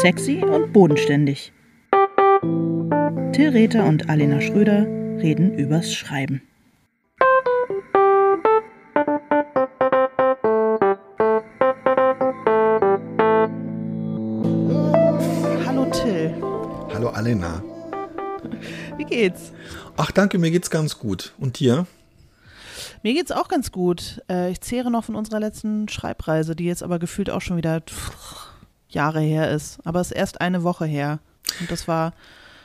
Sexy und bodenständig. Till Rether und Alena Schröder reden übers Schreiben. Hallo Till. Hallo Alena. Wie geht's? Ach danke, mir geht's ganz gut. Und dir? Mir geht's auch ganz gut. Äh, ich zehre noch von unserer letzten Schreibreise, die jetzt aber gefühlt auch schon wieder Jahre her ist. Aber es ist erst eine Woche her. Und das war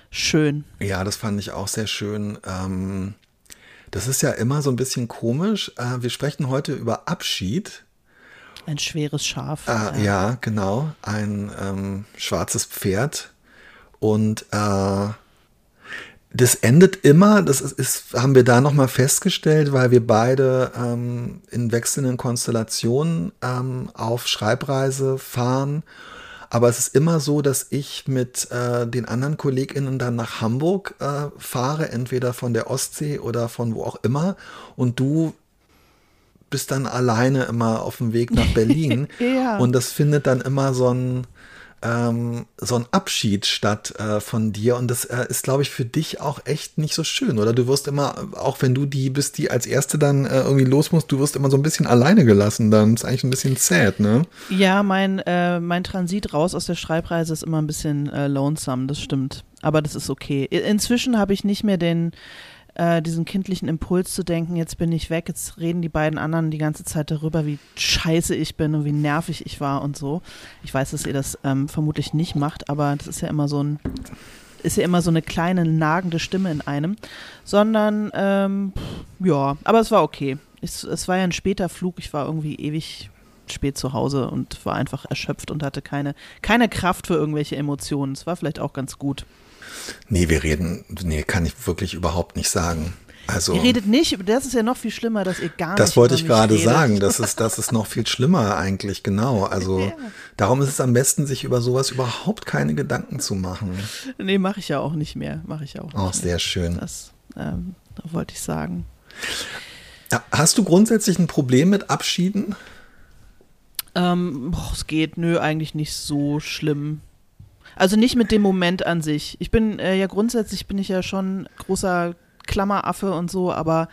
schön. Ja, das fand ich auch sehr schön. Ähm, das ist ja immer so ein bisschen komisch. Äh, wir sprechen heute über Abschied. Ein schweres Schaf. Äh, ja. genau. Ein ähm, schwarzes Pferd. Und äh, das endet immer, das ist, ist haben wir da nochmal festgestellt, weil wir beide ähm, in wechselnden Konstellationen ähm, auf Schreibreise fahren. Aber es ist immer so, dass ich mit äh, den anderen KollegInnen dann nach Hamburg äh, fahre, entweder von der Ostsee oder von wo auch immer. Und du bist dann alleine immer auf dem Weg nach Berlin. ja. Und das findet dann immer so ein, ähm, so ein Abschied statt äh, von dir und das äh, ist, glaube ich, für dich auch echt nicht so schön, oder? Du wirst immer, auch wenn du die bist, die als Erste dann äh, irgendwie los musst, du wirst immer so ein bisschen alleine gelassen dann. Ist eigentlich ein bisschen sad, ne? Ja, mein, äh, mein Transit raus aus der Schreibreise ist immer ein bisschen äh, lonesome, das stimmt. Aber das ist okay. Inzwischen habe ich nicht mehr den äh, diesen kindlichen Impuls zu denken, jetzt bin ich weg, jetzt reden die beiden anderen die ganze Zeit darüber, wie scheiße ich bin und wie nervig ich war und so. Ich weiß, dass ihr das ähm, vermutlich nicht macht, aber das ist ja immer so ein, ist ja immer so eine kleine nagende Stimme in einem, sondern ähm, ja, aber es war okay. Es, es war ja ein später Flug, ich war irgendwie ewig spät zu Hause und war einfach erschöpft und hatte keine, keine Kraft für irgendwelche Emotionen. Es war vielleicht auch ganz gut. Nee, wir reden, nee, kann ich wirklich überhaupt nicht sagen. Also, ihr redet nicht, das ist ja noch viel schlimmer, dass ihr gar das nicht. Das wollte ich gerade redet. sagen, das ist, das ist noch viel schlimmer eigentlich, genau. Also ja. darum ist es am besten, sich über sowas überhaupt keine Gedanken zu machen. Nee, mache ich ja auch nicht mehr. Mache ich auch. Auch sehr schön. Das ähm, wollte ich sagen. Hast du grundsätzlich ein Problem mit Abschieden? Ähm, boah, es geht, nö, eigentlich nicht so schlimm. Also nicht mit dem Moment an sich. Ich bin äh, ja grundsätzlich bin ich ja schon großer Klammeraffe und so, aber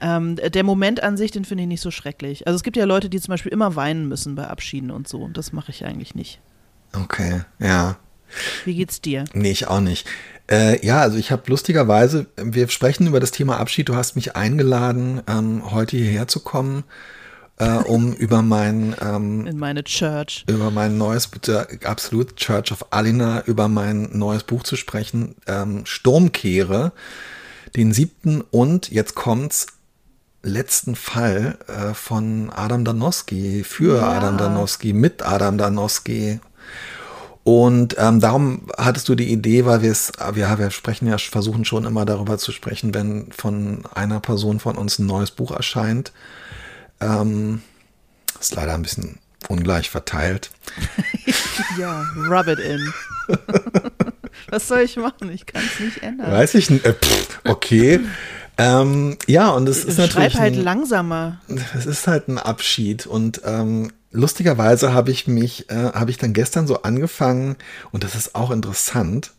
ähm, der Moment an sich, den finde ich nicht so schrecklich. Also es gibt ja Leute, die zum Beispiel immer weinen müssen bei Abschieden und so. Und das mache ich eigentlich nicht. Okay, ja. Wie geht's dir? Nee, ich auch nicht. Äh, ja, also ich habe lustigerweise, wir sprechen über das Thema Abschied. Du hast mich eingeladen, ähm, heute hierher zu kommen äh, um über mein ähm, in meine Church über mein neues absolut Church of Alina über mein neues Buch zu sprechen ähm, Sturmkehre den siebten und jetzt kommt's letzten Fall äh, von Adam Danowski für ja. Adam Danowski mit Adam Danowski und ähm, darum hattest du die Idee, weil wir es, wir, wir sprechen ja, versuchen schon immer darüber zu sprechen, wenn von einer Person von uns ein neues Buch erscheint. Ähm, ist leider ein bisschen ungleich verteilt. ja, rub it in. Was soll ich machen? Ich kann es nicht ändern. Weiß ich nicht. Äh, okay. ähm, ja, und es ist natürlich. Schreib halt ein, langsamer. Es ist halt ein Abschied. Und ähm, lustigerweise habe ich mich, äh, habe ich dann gestern so angefangen, und das ist auch interessant.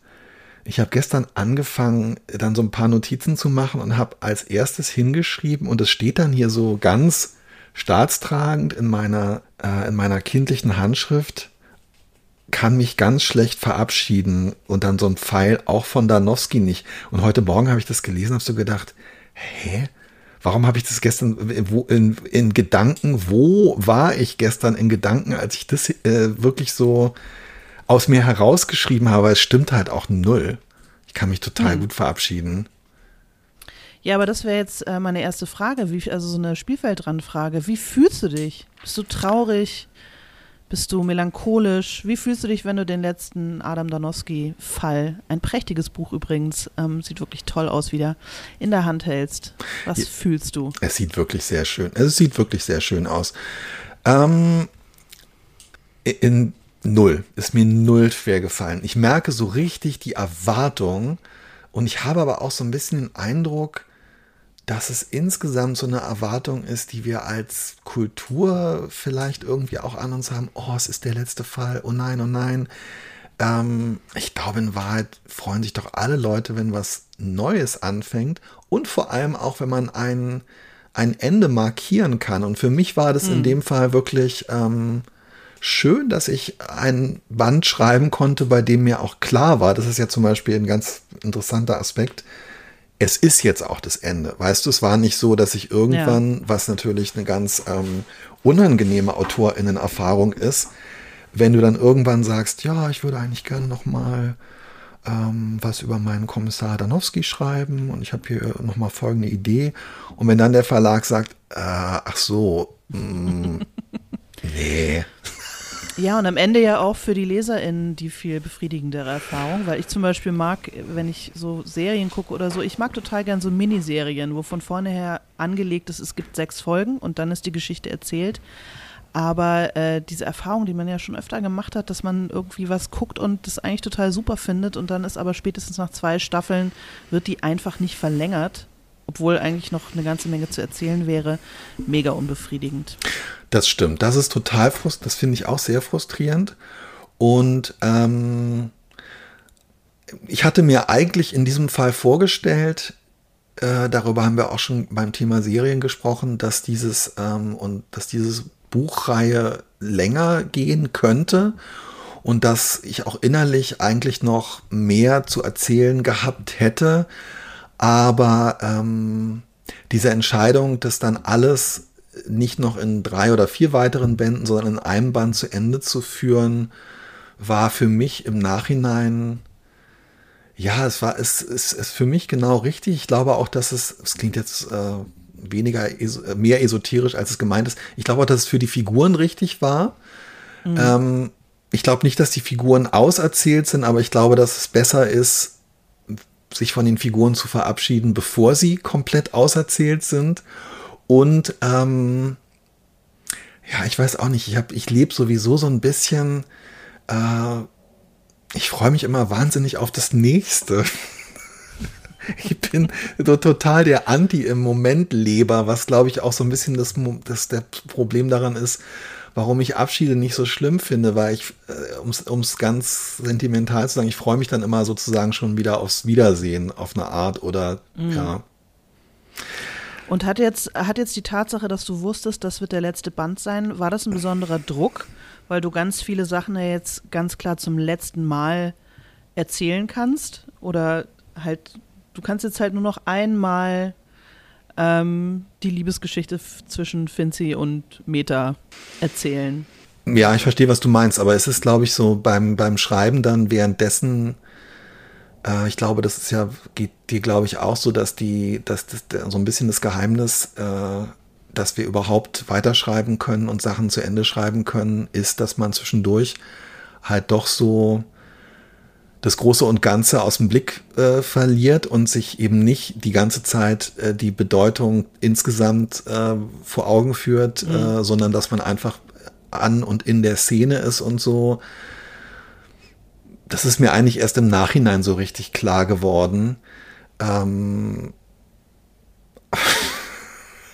Ich habe gestern angefangen, dann so ein paar Notizen zu machen und habe als erstes hingeschrieben, und es steht dann hier so ganz staatstragend in meiner, äh, in meiner kindlichen Handschrift, kann mich ganz schlecht verabschieden und dann so ein Pfeil auch von Danowski nicht. Und heute Morgen habe ich das gelesen, habe so gedacht, hä? Warum habe ich das gestern wo, in, in, Gedanken, wo war ich gestern in Gedanken, als ich das äh, wirklich so aus mir herausgeschrieben habe? Es stimmt halt auch null. Ich kann mich total hm. gut verabschieden. Ja, aber das wäre jetzt äh, meine erste Frage, wie, also so eine Spielfeldrandfrage. Wie fühlst du dich? Bist du traurig? Bist du melancholisch? Wie fühlst du dich, wenn du den letzten Adam Danowski-Fall, ein prächtiges Buch übrigens, ähm, sieht wirklich toll aus, wieder in der Hand hältst? Was ja, fühlst du? Es sieht wirklich sehr schön. Es sieht wirklich sehr schön aus. Ähm, in null ist mir null schwer gefallen. Ich merke so richtig die Erwartung und ich habe aber auch so ein bisschen den Eindruck, dass es insgesamt so eine Erwartung ist, die wir als Kultur vielleicht irgendwie auch an uns haben. Oh, es ist der letzte Fall. Oh nein, oh nein. ähm, ich glaube, in Wahrheit freuen sich doch alle Leute, wenn was Neues anfängt und vor allem auch, wenn man ein, ein Ende markieren kann. Und für mich war das mhm. in dem Fall wirklich ähm, schön, dass ich ein Band schreiben konnte, bei dem mir auch klar war, das ist ja zum Beispiel ein ganz interessanter Aspekt, es ist jetzt auch das Ende. Weißt du, es war nicht so, dass ich irgendwann, ja. was natürlich eine ganz ähm, unangenehme AutorInnen-Erfahrung ist, wenn du dann irgendwann sagst, ja, ich würde eigentlich gerne noch mal ähm, was über meinen Kommissar Danowski schreiben und ich habe hier noch mal folgende Idee. Und wenn dann der Verlag sagt, äh, ach so, mh, mm, nee. Ja, und am Ende ja auch für die LeserInnen die viel befriedigendere Erfahrung, weil ich zum Beispiel mag, wenn ich so Serien gucke oder so, ich mag total gern so Miniserien, wo von vornheher angelegt ist, es gibt sechs Folgen und dann ist die Geschichte erzählt. Aber äh, diese Erfahrung, die man ja schon öfter gemacht hat, dass man irgendwie was guckt und das eigentlich total super findet und dann ist aber spätestens nach zwei Staffeln, wird die einfach nicht verlängert, obwohl eigentlich noch eine ganze Menge zu erzählen wäre, mega unbefriedigend. Das stimmt. Das ist total frustrierend. Das finde ich auch sehr frustrierend. Und ähm, ich hatte mir eigentlich in diesem Fall vorgestellt, äh, darüber haben wir auch schon beim Thema Serien gesprochen, dass dieses ähm, und dass dieses Buchreihe länger gehen könnte und dass ich auch innerlich eigentlich noch mehr zu erzählen gehabt hätte. Aber ähm, diese Entscheidung, das dann alles nicht noch in drei oder vier weiteren Bänden, sondern in einem Band zu Ende zu führen, war für mich im Nachhinein, ja, es war, es ist für mich genau richtig. Ich glaube auch, dass es, es klingt jetzt äh, weniger, mehr esoterisch, als es gemeint ist. Ich glaube auch, dass es für die Figuren richtig war. Mhm. Ähm, ich glaube nicht, dass die Figuren auserzählt sind, aber ich glaube, dass es besser ist, sich von den Figuren zu verabschieden, bevor sie komplett auserzählt sind. Und ähm, ja, ich weiß auch nicht, ich, ich lebe sowieso so ein bisschen, äh, ich freue mich immer wahnsinnig auf das nächste. ich bin total der Anti im Moment Leber, was glaube ich auch so ein bisschen das, das der Problem daran ist, warum ich Abschiede nicht so schlimm finde, weil ich, äh, um es ganz sentimental zu sagen, ich freue mich dann immer sozusagen schon wieder aufs Wiedersehen auf eine Art oder mhm. ja. Und hat jetzt, hat jetzt die Tatsache, dass du wusstest, das wird der letzte Band sein, war das ein besonderer Druck, weil du ganz viele Sachen ja jetzt ganz klar zum letzten Mal erzählen kannst? Oder halt du kannst jetzt halt nur noch einmal ähm, die Liebesgeschichte zwischen Finzi und Meta erzählen. Ja, ich verstehe, was du meinst, aber es ist, glaube ich, so beim, beim Schreiben dann währenddessen, äh, ich glaube, das ist ja, geht dir, glaube ich, auch so, dass die, dass das so ein bisschen das Geheimnis, äh, dass wir überhaupt weiterschreiben können und Sachen zu Ende schreiben können, ist, dass man zwischendurch halt doch so das Große und Ganze aus dem Blick äh, verliert und sich eben nicht die ganze Zeit äh, die Bedeutung insgesamt äh, vor Augen führt, mhm. Äh, sondern dass man einfach an und in der Szene ist und so. Das ist mir eigentlich erst im Nachhinein so richtig klar geworden. Ähm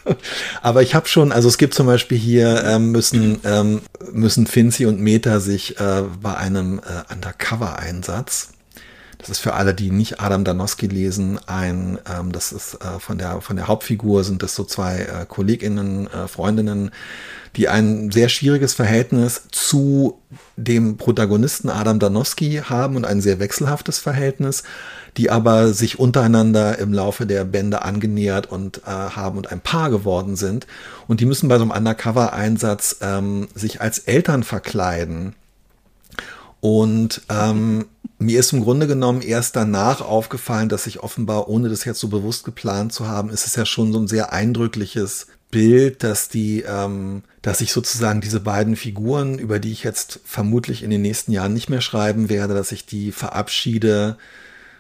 Aber ich habe schon, also es gibt zum Beispiel hier, ähm, müssen, ähm, müssen Finzi und Meta sich äh, bei einem äh, Undercover-Einsatz, das ist für alle, die nicht Adam Danowski lesen, ein, ähm, das ist äh, von, der, von der Hauptfigur, sind das so zwei äh, KollegInnen, äh, Freundinnen, die ein sehr schwieriges Verhältnis zu dem Protagonisten Adam Danowski haben und ein sehr wechselhaftes Verhältnis die aber sich untereinander im Laufe der Bände angenähert und äh, haben und ein Paar geworden sind. Und die müssen bei so einem Undercover-Einsatz ähm, sich als Eltern verkleiden. Und ähm, mir ist im Grunde genommen erst danach aufgefallen, dass ich offenbar, ohne das jetzt so bewusst geplant zu haben, ist es ja schon so ein sehr eindrückliches Bild, dass die, ähm, dass ich sozusagen diese beiden Figuren, über die ich jetzt vermutlich in den nächsten Jahren nicht mehr schreiben werde, dass ich die verabschiede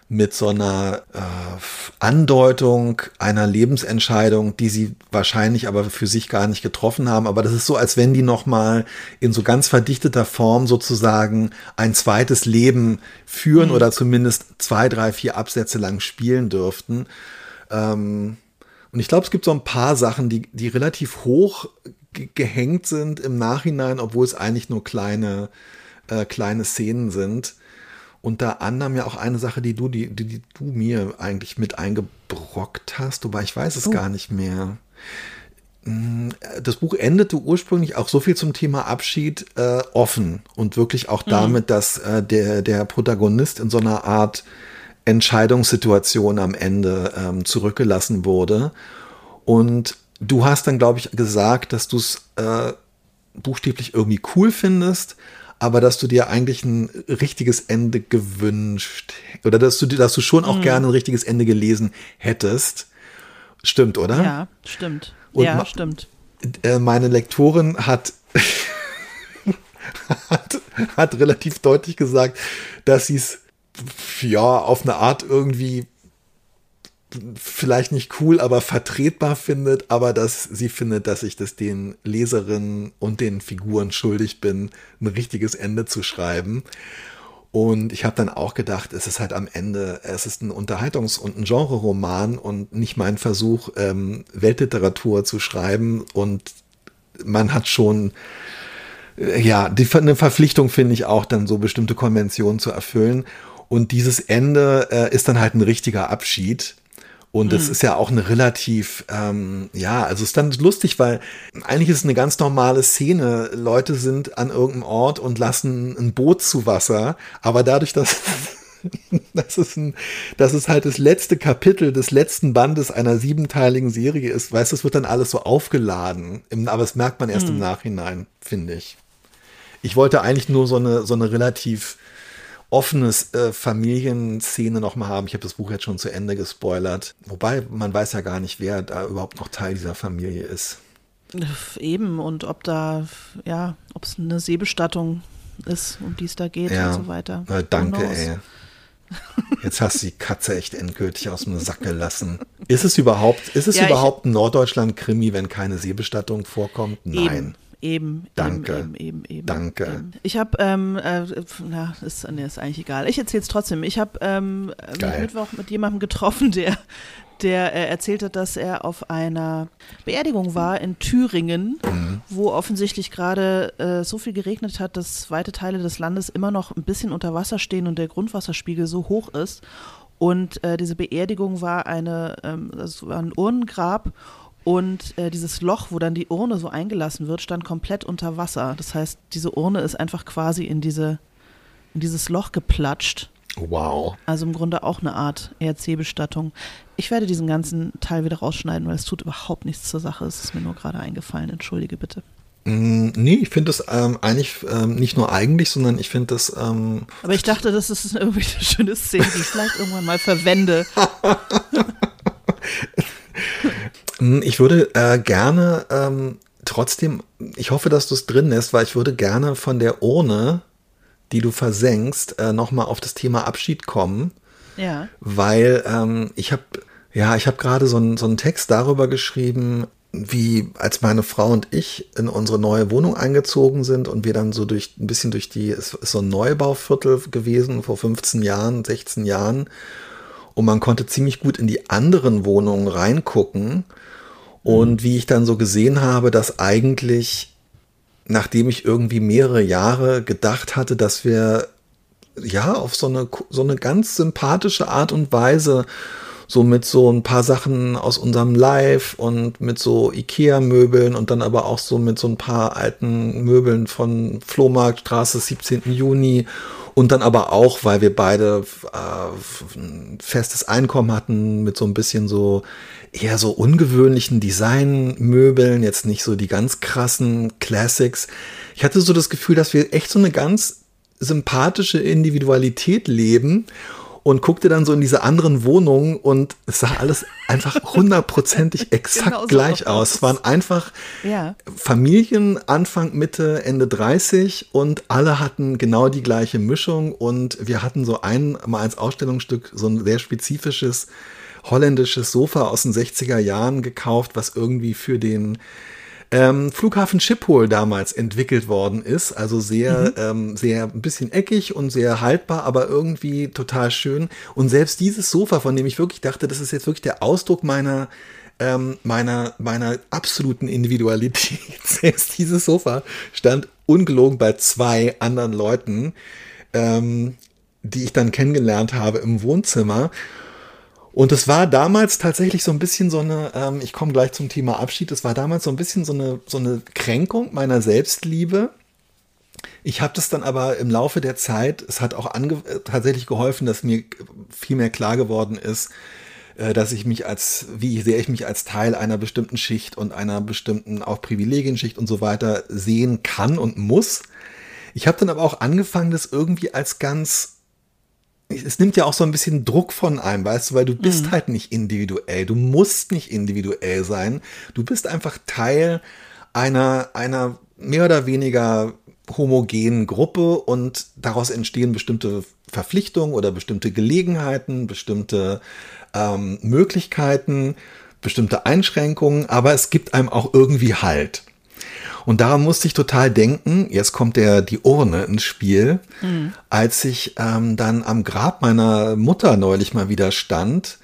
mit so einer äh, Andeutung einer Lebensentscheidung, die sie wahrscheinlich aber für sich gar nicht getroffen haben. Aber das ist so, als wenn die nochmal in so ganz verdichteter Form sozusagen ein zweites Leben führen mhm. oder zumindest zwei, drei, vier Absätze lang spielen dürften. Ähm, und ich glaube, es gibt so ein paar Sachen, die, die relativ hoch gehängt sind im Nachhinein, obwohl es eigentlich nur kleine, äh, kleine Szenen sind unter anderem ja auch eine Sache, die du, die, die, die du mir eigentlich mit eingebrockt hast, wobei ich weiß es oh. gar nicht mehr. Mm, das Buch endete ursprünglich auch so viel zum Thema Abschied äh, offen und wirklich auch mhm. damit, dass äh, der, der Protagonist in so einer Art Entscheidungssituation am Ende ähm, zurückgelassen wurde. Und du hast dann, glaube ich, gesagt, dass du es äh, buchstäblich irgendwie cool findest, aber dass du dir eigentlich ein richtiges Ende gewünscht oder dass du, dass du schon auch mhm. gerne ein richtiges Ende gelesen hättest. Stimmt, oder? Ja, stimmt. Und ja, stimmt. Äh, meine Lektorin hat, hat, hat relativ deutlich gesagt, dass sie es ja auf eine Art irgendwie vielleicht nicht cool, aber vertretbar findet, aber dass sie findet, dass ich das den Leserinnen und den Figuren schuldig bin, ein richtiges Ende zu schreiben. Und ich habe dann auch gedacht, es ist halt am Ende, es ist ein Unterhaltungs- und ein Genre-Roman und nicht mein Versuch, ähm, Weltliteratur zu schreiben. Und man hat schon, äh, ja, die, eine Verpflichtung finde ich auch, dann so bestimmte Konventionen zu erfüllen. Und dieses Ende äh, ist dann halt ein richtiger Abschied. Und das mhm. ist ja auch eine relativ, ähm, ja, also es ist dann lustig, weil eigentlich ist es eine ganz normale Szene. Leute sind an irgendeinem Ort und lassen ein Boot zu Wasser, aber dadurch, dass das ist, ein, das ist halt das letzte Kapitel des letzten Bandes einer siebenteiligen Serie ist, weißt du, es wird dann alles so aufgeladen. aber das merkt man erst mhm. im Nachhinein, finde ich. Ich wollte eigentlich nur so eine, so eine relativ offenes äh, Familienszene nochmal haben. Ich habe das Buch jetzt schon zu Ende gespoilert. Wobei man weiß ja gar nicht, wer da überhaupt noch Teil dieser Familie ist. Eben, und ob da, ja, ob es eine Seebestattung ist, um die es da geht ja. und so weiter. Na, danke, ey. Jetzt hast du die Katze echt endgültig aus dem Sack gelassen. Ist es überhaupt, ist es ja, überhaupt ein Norddeutschland-Krimi, wenn keine Seebestattung vorkommt? Nein. Eben. Eben, Danke. eben, eben, eben. Danke. Eben. Ich habe, ähm, äh, na, ist, nee, ist eigentlich egal. Ich erzähle es trotzdem. Ich habe ähm, Mittwoch mit jemandem getroffen, der, der äh, erzählt hat, dass er auf einer Beerdigung war in Thüringen, mhm. wo offensichtlich gerade äh, so viel geregnet hat, dass weite Teile des Landes immer noch ein bisschen unter Wasser stehen und der Grundwasserspiegel so hoch ist. Und äh, diese Beerdigung war eine, ähm, das war ein Urnengrab und äh, dieses Loch, wo dann die Urne so eingelassen wird, stand komplett unter Wasser. Das heißt, diese Urne ist einfach quasi in, diese, in dieses Loch geplatscht. Wow. Also im Grunde auch eine Art ERC-Bestattung. Ich werde diesen ganzen Teil wieder rausschneiden, weil es tut überhaupt nichts zur Sache. Es ist mir nur gerade eingefallen. Entschuldige bitte. Mm, nee, ich finde das ähm, eigentlich ähm, nicht nur eigentlich, sondern ich finde das. Ähm, Aber ich dachte, das ist irgendwie eine schöne Szene, die ich vielleicht irgendwann mal verwende. Hm, ich würde äh, gerne ähm, trotzdem, ich hoffe, dass du es drin lässt, weil ich würde gerne von der Urne, die du versenkst, äh, nochmal auf das Thema Abschied kommen. Ja. Weil ähm, ich habe, ja, ich habe gerade so, ein, so einen Text darüber geschrieben, wie als meine Frau und ich in unsere neue Wohnung eingezogen sind und wir dann so durch ein bisschen durch die, es ist so ein Neubauviertel gewesen vor 15 Jahren, 16 Jahren. Und man konnte ziemlich gut in die anderen Wohnungen reingucken. Und wie ich dann so gesehen habe, dass eigentlich, nachdem ich irgendwie mehrere Jahre gedacht hatte, dass wir ja auf so eine, so eine ganz sympathische Art und Weise so mit so ein paar Sachen aus unserem Live und mit so Ikea-Möbeln und dann aber auch so mit so ein paar alten Möbeln von Flohmarktstraße 17. Juni und dann aber auch, weil wir beide äh, ein festes Einkommen hatten mit so ein bisschen so eher so ungewöhnlichen Designmöbeln, jetzt nicht so die ganz krassen Classics. Ich hatte so das Gefühl, dass wir echt so eine ganz sympathische Individualität leben und guckte dann so in diese anderen Wohnungen und es sah alles einfach hundertprozentig exakt genau so gleich aus. Es waren einfach ja. Familien Anfang, Mitte, Ende 30 und alle hatten genau die gleiche Mischung und wir hatten so ein, mal als Ausstellungsstück so ein sehr spezifisches holländisches Sofa aus den 60er Jahren gekauft, was irgendwie für den ähm, Flughafen Schiphol damals entwickelt worden ist. Also sehr, mhm. ähm, sehr ein bisschen eckig und sehr haltbar, aber irgendwie total schön. Und selbst dieses Sofa, von dem ich wirklich dachte, das ist jetzt wirklich der Ausdruck meiner ähm, meiner, meiner absoluten Individualität. Selbst dieses Sofa stand ungelogen bei zwei anderen Leuten. Ähm, die ich dann kennengelernt habe im Wohnzimmer. Und es war damals tatsächlich so ein bisschen so eine, ähm, ich komme gleich zum Thema Abschied, es war damals so ein bisschen so eine, so eine Kränkung meiner Selbstliebe. Ich habe das dann aber im Laufe der Zeit, es hat auch tatsächlich geholfen, dass mir viel mehr klar geworden ist, äh, dass ich mich als, wie sehr ich mich als Teil einer bestimmten Schicht und einer bestimmten auch Privilegienschicht und so weiter sehen kann und muss. Ich habe dann aber auch angefangen, das irgendwie als ganz es nimmt ja auch so ein bisschen Druck von einem, weißt du, weil du bist mhm. halt nicht individuell. Du musst nicht individuell sein. Du bist einfach Teil einer, einer mehr oder weniger homogenen Gruppe und daraus entstehen bestimmte Verpflichtungen oder bestimmte Gelegenheiten, bestimmte ähm, Möglichkeiten, bestimmte Einschränkungen, aber es gibt einem auch irgendwie Halt. Und daran musste ich total denken, jetzt kommt der, die Urne ins Spiel, mhm. als ich ähm, dann am Grab meiner Mutter neulich mal wieder stand.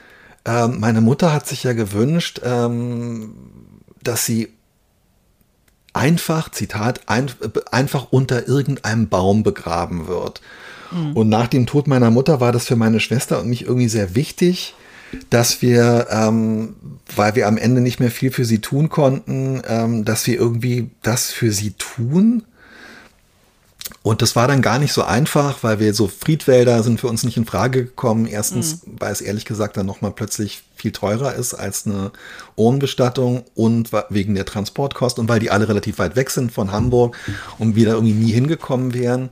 Ähm, meine Mutter hat sich ja gewünscht, ähm, dass sie einfach, Zitat, ein, einfach unter irgendeinem Baum begraben wird. Mhm. Und nach dem Tod meiner Mutter war das für meine Schwester und mich irgendwie sehr wichtig, dass wir, ähm, weil wir am Ende nicht mehr viel für sie tun konnten, ähm, dass wir irgendwie das für sie tun. Und das war dann gar nicht so einfach, weil wir so Friedwälder sind für uns nicht in Frage gekommen. Erstens, mhm. weil es ehrlich gesagt dann nochmal plötzlich viel teurer ist als eine Urnenbestattung und wegen der Transportkosten und weil die alle relativ weit weg sind von Hamburg und wir da irgendwie nie hingekommen wären.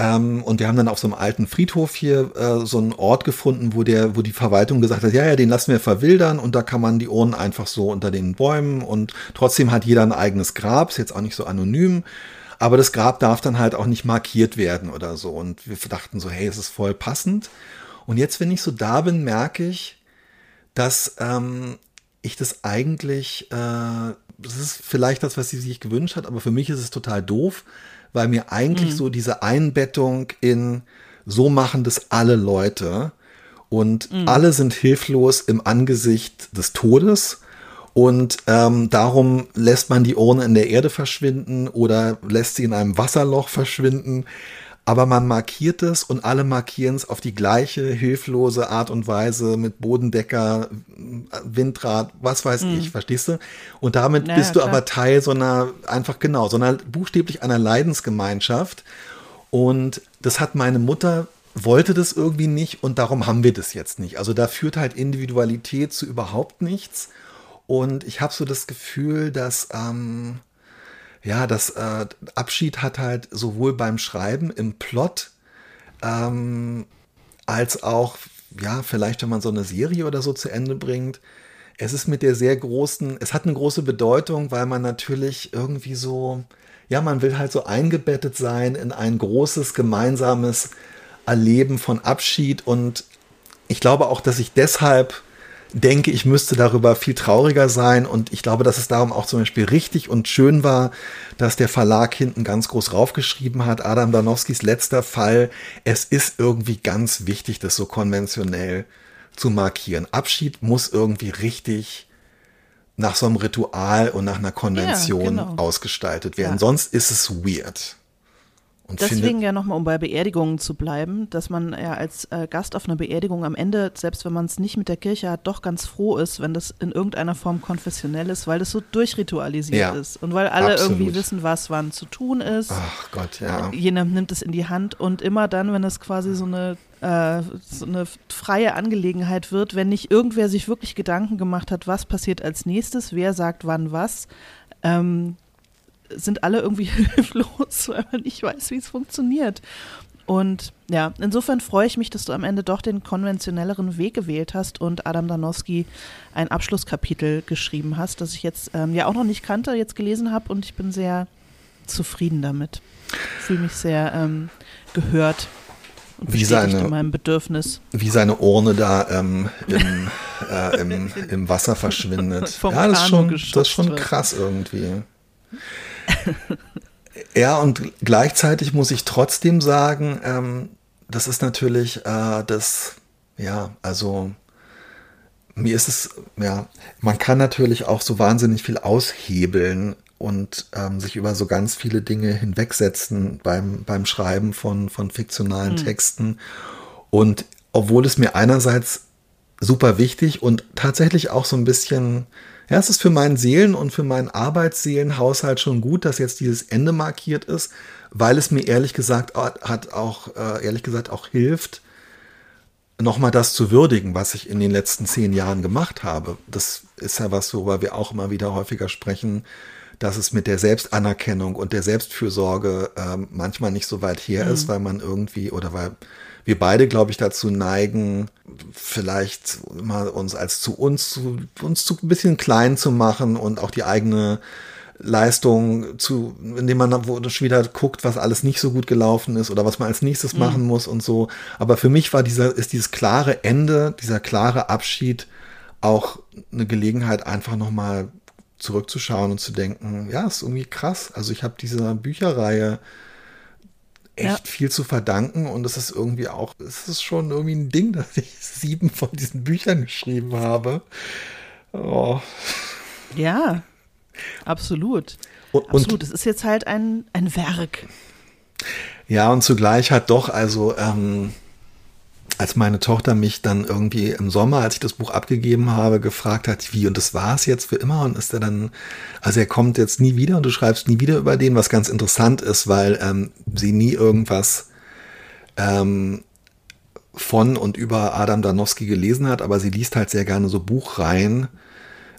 Ähm, und wir haben dann auf so einem alten Friedhof hier äh, so einen Ort gefunden, wo der, wo die Verwaltung gesagt hat, ja, ja, den lassen wir verwildern und da kann man die Urnen einfach so unter den Bäumen und trotzdem hat jeder ein eigenes Grab, ist jetzt auch nicht so anonym. Aber das Grab darf dann halt auch nicht markiert werden oder so. Und wir dachten so, hey, es ist voll passend. Und jetzt, wenn ich so da bin, merke ich, dass ähm, ich das eigentlich, äh, das ist vielleicht das, was sie sich gewünscht hat, aber für mich ist es total doof, weil mir eigentlich mhm. so diese Einbettung in so machen das alle Leute und mhm. alle sind hilflos im Angesicht des Todes und ähm, darum lässt man die Urne in der Erde verschwinden oder lässt sie in einem Wasserloch verschwinden aber man markiert es und alle markieren es auf die gleiche hilflose Art und Weise mit Bodendecker, Windrad, was weiß mhm. ich, verstehst du? Und damit ja, bist du klar. aber Teil so einer, einfach genau, so einer buchstäblich einer Leidensgemeinschaft. Und das hat meine Mutter wollte das irgendwie nicht und darum haben wir das jetzt nicht. Also da führt halt Individualität zu überhaupt nichts. Und ich habe so das Gefühl, dass ähm, ja, das äh, Abschied hat halt sowohl beim Schreiben im Plot ähm, als auch, ja, vielleicht wenn man so eine Serie oder so zu Ende bringt. Es ist mit der sehr großen, es hat eine große Bedeutung, weil man natürlich irgendwie so, ja, man will halt so eingebettet sein in ein großes gemeinsames Erleben von Abschied und ich glaube auch, dass ich deshalb denke, ich müsste darüber viel trauriger sein. Und ich glaube, dass es darum auch zum Beispiel richtig und schön war, dass der Verlag hinten ganz groß raufgeschrieben hat, Adam Danowskis letzter Fall. Es ist irgendwie ganz wichtig, das so konventionell zu markieren. Abschied muss irgendwie richtig nach so einem Ritual und nach einer Konvention ja, genau. ausgestaltet werden. Ja. Sonst ist es weird. Und Deswegen ja nochmal, um bei Beerdigungen zu bleiben, dass man ja als äh, Gast auf einer Beerdigung am Ende, selbst wenn man es nicht mit der Kirche hat, doch ganz froh ist, wenn das in irgendeiner Form konfessionell ist, weil das so durchritualisiert ja, ist und weil alle absolut. irgendwie wissen, was wann zu tun ist. Ach Gott, ja. Jener nimmt es in die Hand und immer dann, wenn es quasi so eine äh, so eine freie Angelegenheit wird, wenn nicht irgendwer sich wirklich Gedanken gemacht hat, was passiert als nächstes, wer sagt wann was, ähm, sind alle irgendwie hilflos, weil man nicht weiß, wie es funktioniert. Und ja, insofern freue ich mich, dass du am Ende doch den konventionelleren Weg gewählt hast und Adam Danowski ein Abschlusskapitel geschrieben hast, das ich jetzt ähm, ja auch noch nicht kannte, jetzt gelesen habe und ich bin sehr zufrieden damit. Fühle mich sehr ähm, gehört und wie seine, in meinem Bedürfnis. Wie seine Urne da ähm, im, äh, im, im, Wasser verschwindet. ja, das ist, schon, das ist schon krass irgendwie. Ja, und gleichzeitig muss ich trotzdem sagen, ähm, das ist natürlich äh, das, ja, also mir ist es, ja, man kann natürlich auch so wahnsinnig viel aushebeln und ähm, sich über so ganz viele Dinge hinwegsetzen beim, beim Schreiben von, von fiktionalen mhm. Texten. Und obwohl es mir einerseits super wichtig und tatsächlich auch so ein bisschen, ja, es ist für meinen Seelen- und für meinen Arbeitsseelenhaushalt schon gut, dass jetzt dieses Ende markiert ist, weil es mir ehrlich gesagt hat auch, äh, ehrlich gesagt auch hilft, nochmal das zu würdigen, was ich in den letzten zehn Jahren gemacht habe. Das ist ja was, worüber wir auch immer wieder häufiger sprechen, dass es mit der Selbstanerkennung und der Selbstfürsorge äh, manchmal nicht so weit her mhm. ist, weil man irgendwie oder weil wir beide, glaube ich, dazu neigen, vielleicht mal uns als zu uns zu uns zu ein bisschen klein zu machen und auch die eigene Leistung zu, indem man wo schon wieder guckt, was alles nicht so gut gelaufen ist oder was man als nächstes mhm. machen muss und so. Aber für mich war dieser, ist dieses klare Ende, dieser klare Abschied auch eine Gelegenheit, einfach nochmal zurückzuschauen und zu denken, ja, ist irgendwie krass. Also ich habe dieser Bücherreihe echt ja. viel zu verdanken und es ist irgendwie auch, es ist schon irgendwie ein Ding, dass ich sieben von diesen Büchern geschrieben habe. Oh. Ja, Absolut. Und, Absolut. Es ist jetzt halt ein, ein Werk. Ja, und zugleich hat doch, also, ähm, als meine Tochter mich dann irgendwie im Sommer, als ich das Buch abgegeben habe, gefragt hat, wie, und das war es jetzt für immer und ist er dann, also er kommt jetzt nie wieder und du schreibst nie wieder über den, was ganz interessant ist, weil ähm, sie nie irgendwas ähm, von und über Adam Danowski gelesen hat, aber sie liest halt sehr gerne so Buchreihen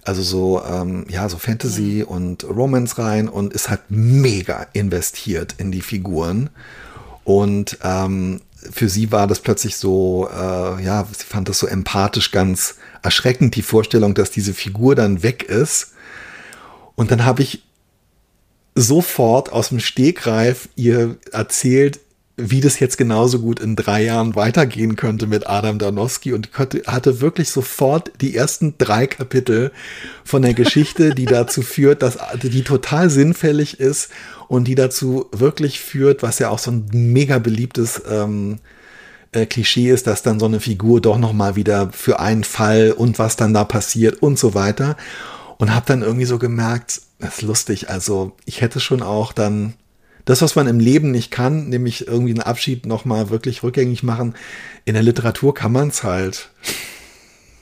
also so, ähm, ja, so Fantasy mhm. und Romance rein und ist halt mega investiert in die Figuren. Und ähm, für sie war das plötzlich so, äh, ja, sie fand das so empathisch ganz erschreckend, die Vorstellung, dass diese Figur dann weg ist. Und dann habe ich sofort aus dem Stegreif ihr erzählt, wie das jetzt genauso gut in drei Jahren weitergehen könnte mit Adam Danowski und hatte wirklich sofort die ersten drei Kapitel von der Geschichte, die dazu führt, dass die total sinnfällig ist und die dazu wirklich führt, was ja auch so ein mega beliebtes ähm, äh, Klischee ist, dass dann so eine Figur doch noch mal wieder für einen Fall und was dann da passiert und so weiter und habe dann irgendwie so gemerkt, das ist lustig. Also ich hätte schon auch dann das, was man im Leben nicht kann, nämlich irgendwie einen Abschied nochmal wirklich rückgängig machen, in der Literatur kann man es halt.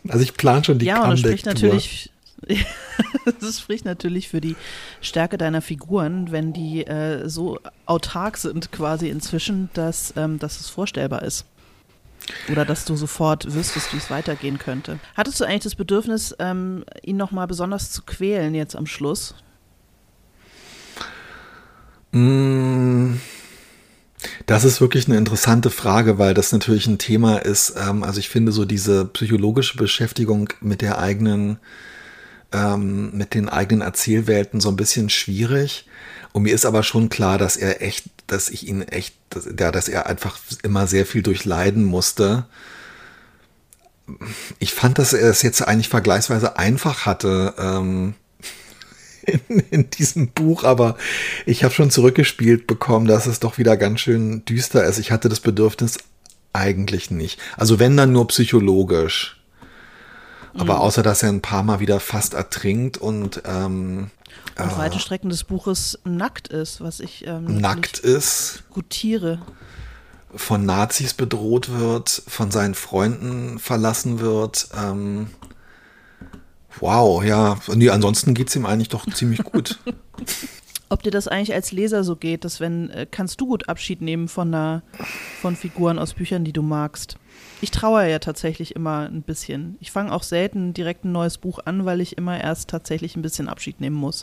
Also ich plane schon die Ja, und das spricht natürlich, das spricht natürlich für die Stärke deiner Figuren, wenn die äh, so autark sind quasi inzwischen, dass, ähm, dass es vorstellbar ist. Oder dass du sofort wüsstest, wie es weitergehen könnte. Hattest du eigentlich das Bedürfnis, ähm, ihn nochmal besonders zu quälen jetzt am Schluss? Mm, das ist wirklich eine interessante Frage, weil das natürlich ein Thema ist. Ähm, also ich finde so diese psychologische Beschäftigung mit der eigenen, ähm, mit den eigenen Erzählwelten so ein bisschen schwierig. Und mir ist aber schon klar, dass er echt, dass ich ihn echt, dass, ja, dass er einfach immer sehr viel durchleiden musste. Ich fand, dass er es jetzt eigentlich vergleichsweise einfach hatte. In, in diesem Buch, aber ich habe schon zurückgespielt bekommen, dass es doch wieder ganz schön düster ist. Ich hatte das Bedürfnis eigentlich nicht. Also wenn dann nur psychologisch. Aber mhm. außer dass er ein paar Mal wieder fast ertrinkt und ähm, und weite äh, Strecken des Buches nackt ist, was ich ähm, nackt ist, gutiere. Von Nazis bedroht wird, von seinen Freunden verlassen wird. Ähm, Wow, ja. Nee, ansonsten geht es ihm eigentlich doch ziemlich gut. Ob dir das eigentlich als Leser so geht, dass wenn, äh, kannst du gut Abschied nehmen von einer, von Figuren aus Büchern, die du magst? Ich trauere ja tatsächlich immer ein bisschen. Ich fange auch selten direkt ein neues Buch an, weil ich immer erst tatsächlich ein bisschen Abschied nehmen muss.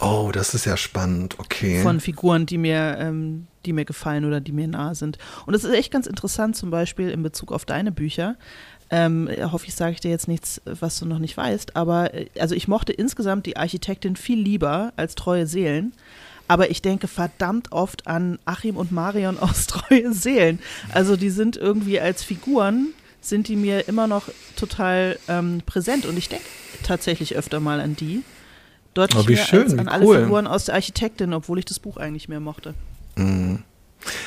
Oh, das ist ja spannend, okay. Von Figuren, die mir, ähm, die mir gefallen oder die mir nahe sind. Und das ist echt ganz interessant, zum Beispiel in Bezug auf deine Bücher. Ähm, hoffe ich, sage ich dir jetzt nichts, was du noch nicht weißt. Aber äh, also ich mochte insgesamt die Architektin viel lieber als Treue Seelen. Aber ich denke verdammt oft an Achim und Marion aus Treue Seelen. Also die sind irgendwie als Figuren, sind die mir immer noch total ähm, präsent. Und ich denke tatsächlich öfter mal an die. Deutlich oh, mehr schön, als an alle cool. Figuren aus der Architektin, obwohl ich das Buch eigentlich mehr mochte. Mhm.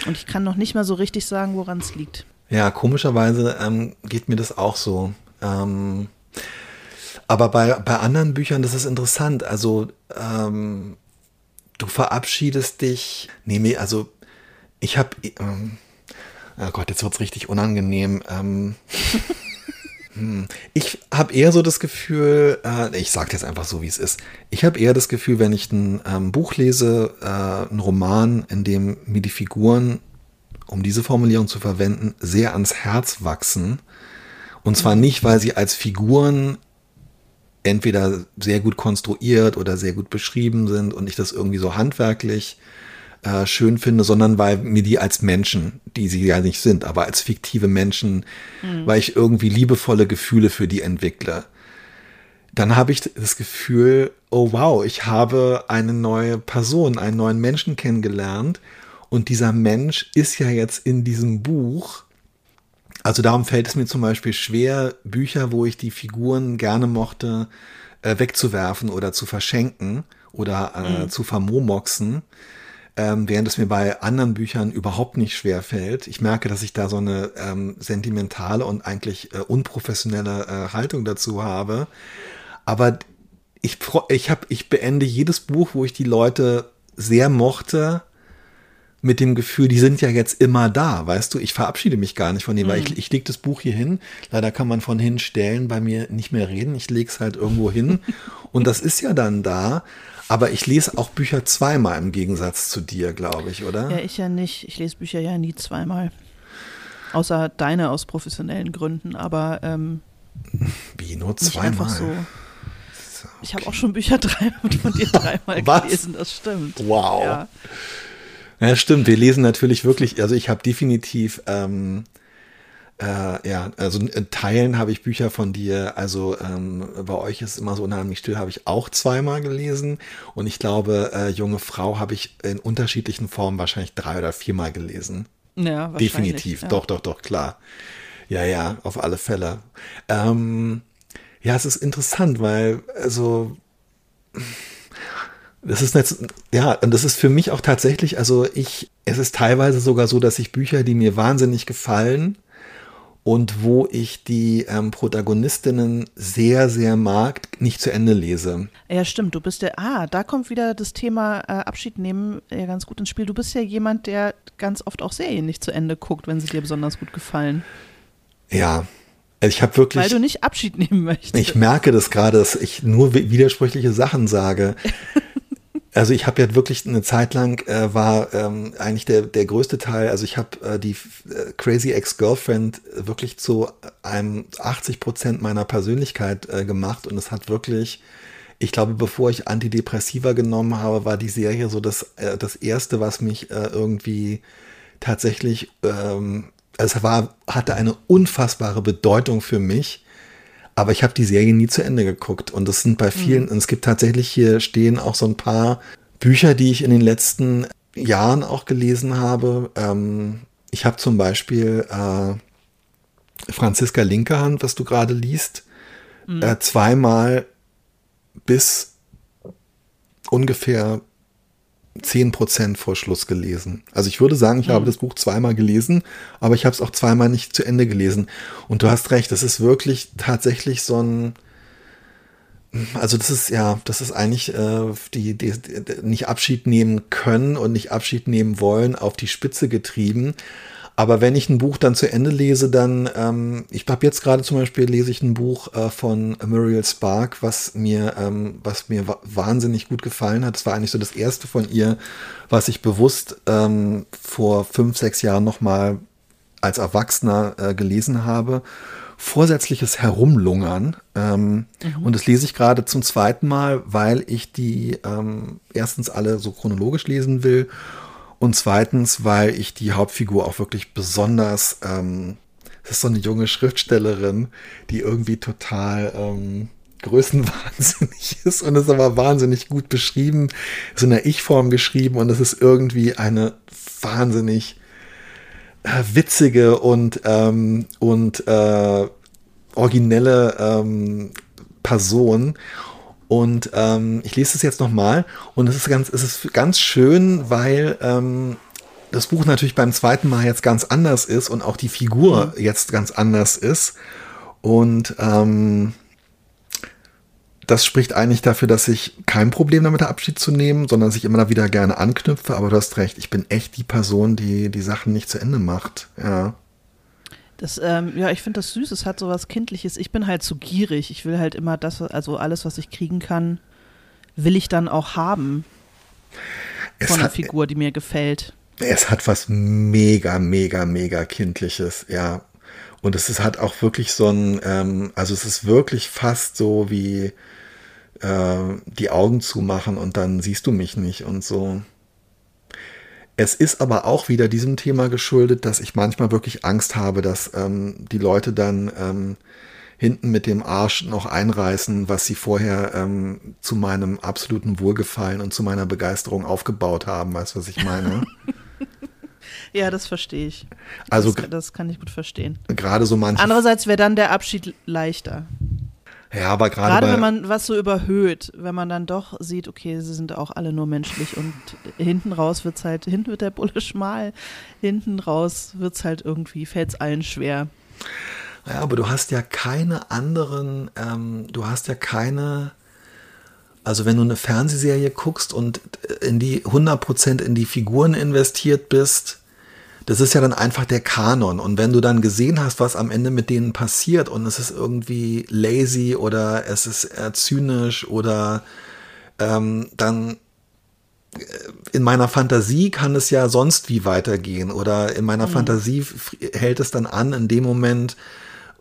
Und ich kann noch nicht mal so richtig sagen, woran es liegt. Ja, komischerweise ähm, geht mir das auch so. Ähm, aber bei, bei anderen Büchern, das ist interessant. Also, ähm, du verabschiedest dich. Nee, nee, also, ich habe. Ähm, oh Gott, jetzt wird es richtig unangenehm. Ähm, hm. Ich habe eher so das Gefühl, äh, ich sage jetzt einfach so, wie es ist. Ich habe eher das Gefühl, wenn ich ein ähm, Buch lese, äh, einen Roman, in dem mir die Figuren, um diese Formulierung zu verwenden, sehr ans Herz wachsen. Und zwar nicht, weil sie als Figuren entweder sehr gut konstruiert oder sehr gut beschrieben sind und ich das irgendwie so handwerklich äh, schön finde, sondern weil mir die als Menschen, die sie ja nicht sind, aber als fiktive Menschen, mhm. weil ich irgendwie liebevolle Gefühle für die entwickle. Dann habe ich das Gefühl, oh wow, ich habe eine neue Person, einen neuen Menschen kennengelernt und dieser Mensch ist ja jetzt in diesem Buch. Also darum fällt es mir zum Beispiel schwer, Bücher, wo ich die Figuren gerne mochte, äh, wegzuwerfen oder zu verschenken oder äh, mhm. zu vermomoxen ähm, während es mir bei anderen Büchern überhaupt nicht schwer fällt. Ich merke, dass ich da so eine ähm, sentimentale und eigentlich äh, unprofessionelle äh, Haltung dazu habe. Aber ich, ich, hab, ich beende jedes Buch, wo ich die Leute sehr mochte, mit dem Gefühl, die sind ja jetzt immer da, weißt du, ich verabschiede mich gar nicht von denen, mhm. weil ich, ich lege das Buch hier hin, leider kann man von hinstellen bei mir nicht mehr reden, ich lege es halt irgendwo hin und das ist ja dann da, aber ich lese auch Bücher zweimal im Gegensatz zu dir, glaube ich, oder? Ja, ich ja nicht. Ich lese Bücher ja nie zweimal. Außer deine aus professionellen Gründen, aber ähm, Wie nur zweimal? Einfach so. Ich habe auch schon Bücher drei, von dir dreimal gelesen, das stimmt. Wow. Ja. Ja, stimmt. Wir lesen natürlich wirklich, also ich habe definitiv ähm, äh, ja, also in Teilen habe ich Bücher von dir, also ähm, bei euch ist es immer so unheimlich still, habe ich auch zweimal gelesen und ich glaube, äh, Junge Frau habe ich in unterschiedlichen Formen wahrscheinlich drei oder viermal gelesen. Ja, Definitiv, ja. doch, doch, doch, klar. Ja, ja, auf alle Fälle. Ähm, ja, es ist interessant, weil, also, das ist jetzt, ja, und das ist für mich auch tatsächlich, also ich, es ist teilweise sogar so, dass ich Bücher, die mir wahnsinnig gefallen, und wo ich die ähm, Protagonistinnen sehr, sehr mag, nicht zu Ende lese. Ja, stimmt. Du bist der, ah, da kommt wieder das Thema äh, Abschied nehmen ja ganz gut ins Spiel. Du bist ja jemand, der ganz oft auch Serien nicht zu Ende guckt, wenn sie dir besonders gut gefallen. Ja, ich habe wirklich. Weil du nicht Abschied nehmen möchtest. Ich merke das gerade, dass ich nur widersprüchliche Sachen sage. Also ich habe ja wirklich eine Zeit lang äh, war ähm, eigentlich der, der größte Teil, also ich habe äh, die äh, Crazy Ex-Girlfriend wirklich zu einem 80 Prozent meiner Persönlichkeit äh, gemacht. Und es hat wirklich, ich glaube, bevor ich Antidepressiva genommen habe, war die Serie so das, äh, das erste, was mich äh, irgendwie tatsächlich, ähm, es war, hatte eine unfassbare Bedeutung für mich aber ich habe die Serie nie zu Ende geguckt. Und das sind bei vielen, mhm. und es gibt tatsächlich hier stehen auch so ein paar Bücher, die ich in den letzten Jahren auch gelesen habe. Ähm, ich habe zum Beispiel äh, Franziska Linkerhand, was du gerade liest, mhm. äh, zweimal bis ungefähr 10% vor Schluss gelesen. Also ich würde sagen, ich mhm. habe das Buch zweimal gelesen, aber ich habe es auch zweimal nicht zu Ende gelesen. Und du hast recht, das ist wirklich tatsächlich so ein, also das ist ja, das ist eigentlich äh, die, die, die nicht Abschied nehmen können und nicht Abschied nehmen wollen auf die Spitze getrieben. Aber wenn ich ein Buch dann zu Ende lese, dann, ähm, ich habe jetzt gerade zum Beispiel lese ich ein Buch äh, von Muriel Spark, was mir, ähm, was mir wahnsinnig gut gefallen hat. Das war eigentlich so das erste von ihr, was ich bewusst ähm, vor fünf, sechs Jahren nochmal als Erwachsener äh, gelesen habe. Vorsätzliches Herumlungern. Ähm, mhm. Und das lese ich gerade zum zweiten Mal, weil ich die ähm, erstens alle so chronologisch lesen will und zweitens, weil ich die Hauptfigur auch wirklich besonders, ähm, das ist so eine junge Schriftstellerin, die irgendwie total ähm, größenwahnsinnig ist und ist aber wahnsinnig gut beschrieben, ist in der Ich-Form geschrieben und es ist irgendwie eine wahnsinnig äh, witzige und, ähm, und äh, originelle ähm, Person. Und ähm, ich lese es jetzt nochmal und es ist ganz, es ist ganz schön, weil ähm, das Buch natürlich beim zweiten Mal jetzt ganz anders ist und auch die Figur mhm. jetzt ganz anders ist. Und ähm, das spricht eigentlich dafür, dass ich kein Problem damit habe, Abschied zu nehmen, sondern dass ich immer wieder gerne anknüpfe. Aber du hast recht, ich bin echt die Person, die die Sachen nicht zu Ende macht. Ja. Das, ähm, ja, ich finde das süß, es hat so was Kindliches. Ich bin halt zu gierig. Ich will halt immer das, also alles, was ich kriegen kann, will ich dann auch haben. Es von einer hat, Figur, die mir gefällt. Es hat was mega, mega, mega Kindliches, ja. Und es ist, hat auch wirklich so ein, ähm, also es ist wirklich fast so wie äh, die Augen zumachen und dann siehst du mich nicht und so. Es ist aber auch wieder diesem Thema geschuldet, dass ich manchmal wirklich Angst habe, dass ähm, die Leute dann ähm, hinten mit dem Arsch noch einreißen, was sie vorher ähm, zu meinem absoluten Wohlgefallen und zu meiner Begeisterung aufgebaut haben. Weißt du, was ich meine? ja, das verstehe ich. Also, das, das kann ich gut verstehen. Gerade so manche. Andererseits wäre dann der Abschied leichter. Ja, aber gerade. Gerade wenn man was so überhöht, wenn man dann doch sieht, okay, sie sind auch alle nur menschlich und hinten raus wird es halt, hinten wird der Bulle schmal, hinten raus wird es halt irgendwie, fällt es allen schwer. Ja, aber du hast ja keine anderen, ähm, du hast ja keine, also wenn du eine Fernsehserie guckst und in die 100% in die Figuren investiert bist, das ist ja dann einfach der Kanon. Und wenn du dann gesehen hast, was am Ende mit denen passiert und es ist irgendwie lazy oder es ist zynisch oder ähm, dann äh, in meiner Fantasie kann es ja sonst wie weitergehen oder in meiner mhm. Fantasie hält es dann an in dem Moment.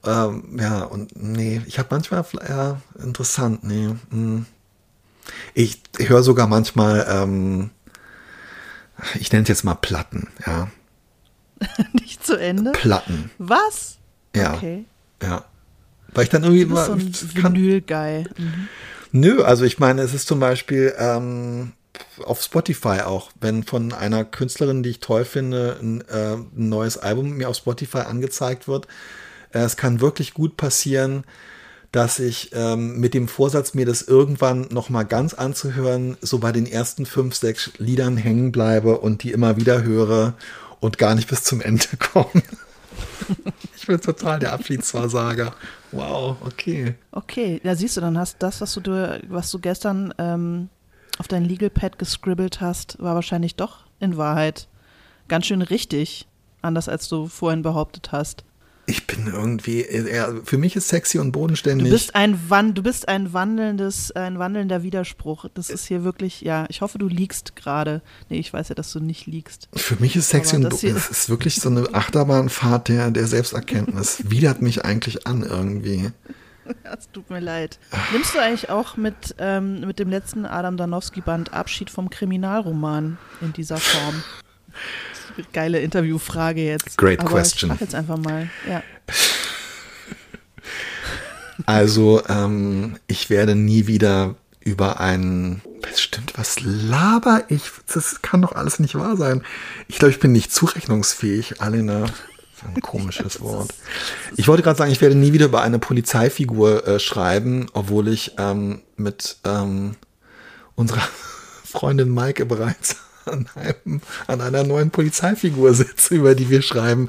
Ähm, ja, und nee, ich habe manchmal, ja, interessant, nee. Mh. Hm. Ich höre sogar manchmal, ähm, ich nenne es jetzt mal Platten, ja. Nicht zu Ende? Platten. Was? Ja. Okay. Ja. Weil ich dann irgendwie bist so ein Vinyl-Guy. Mhm. Nö, also ich meine, es ist zum Beispiel ähm, auf Spotify auch, wenn von einer Künstlerin, die ich toll finde, ein, äh, ein neues Album mir auf Spotify angezeigt wird. Äh, es kann wirklich gut passieren, dass ich ähm, mit dem Vorsatz, mir das irgendwann noch mal ganz anzuhören, so bei den ersten fünf, sechs Liedern hängen bleibe und die immer wieder höre und gar nicht bis zum Ende kommen. ich bin total der Abschiedsversager. Wow, okay. Okay, ja, siehst du, dann hast das, was du, was du gestern ähm, auf dein Legal Pad gescribbelt hast, war wahrscheinlich doch in Wahrheit ganz schön richtig. Anders als du vorhin behauptet hast ich bin irgendwie, ja, für mich ist sexy und bodenständig. Du bist ein Wan du bist ein wandelndes, ein wandelnder Widerspruch. Das ist hier wirklich, ja, ich hoffe, du liegst gerade. Nee, ich weiß ja, dass du nicht liegst. Für mich ist sexy Aber und das, das ist wirklich so eine Achterbahnfahrt der, der Selbsterkenntnis. Widert mich eigentlich an irgendwie. Es tut mir leid. Nimmst du eigentlich auch mit, ähm, mit dem letzten Adam Danowski-Band Abschied vom Kriminalroman in dieser Form? Geile Interviewfrage jetzt. Great Aber question. Ich mach jetzt einfach mal. Ja. Also, ähm, ich werde nie wieder über einen. Stimmt, was laber ich? Das kann doch alles nicht wahr sein. Ich glaube, ich bin nicht zurechnungsfähig. Alina. Ein komisches Wort. Ich wollte gerade sagen, ich werde nie wieder über eine Polizeifigur äh, schreiben, obwohl ich ähm, mit ähm, unserer Freundin Maike bereits an, einem, an einer neuen Polizeifigur sitze, über die wir schreiben.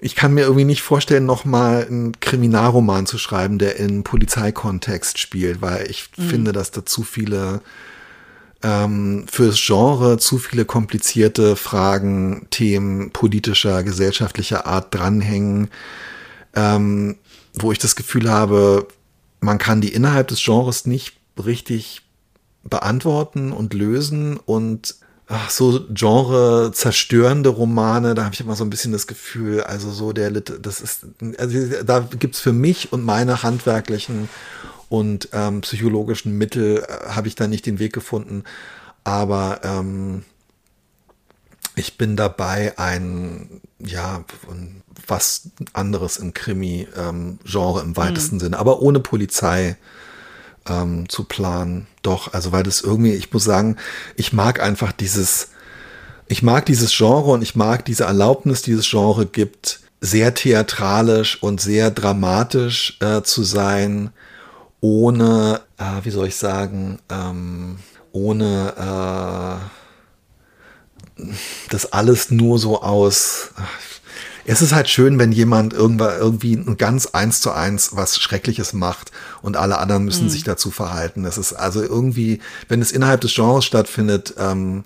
Ich kann mir irgendwie nicht vorstellen, nochmal einen Kriminalroman zu schreiben, der in Polizeikontext spielt, weil ich mhm. finde, dass da zu viele ähm, fürs Genre zu viele komplizierte Fragen, Themen politischer, gesellschaftlicher Art dranhängen, ähm, wo ich das Gefühl habe, man kann die innerhalb des Genres nicht richtig beantworten und lösen und ach, so Genre zerstörende Romane, da habe ich immer so ein bisschen das Gefühl, also so der das ist, also da gibt's für mich und meine handwerklichen und ähm, psychologischen Mittel äh, habe ich da nicht den Weg gefunden. Aber ähm, ich bin dabei, ein ja was anderes im Krimi-Genre ähm, im weitesten mhm. Sinne, aber ohne Polizei ähm, zu planen. Doch, also weil das irgendwie, ich muss sagen, ich mag einfach dieses, ich mag dieses Genre und ich mag diese Erlaubnis, die dieses Genre gibt, sehr theatralisch und sehr dramatisch äh, zu sein, ohne, äh, wie soll ich sagen, ähm, ohne äh, das alles nur so aus, Es ist halt schön, wenn jemand irgendwann irgendwie ein ganz eins zu eins was Schreckliches macht und alle anderen müssen mhm. sich dazu verhalten. Das ist also irgendwie, wenn es innerhalb des Genres stattfindet ähm,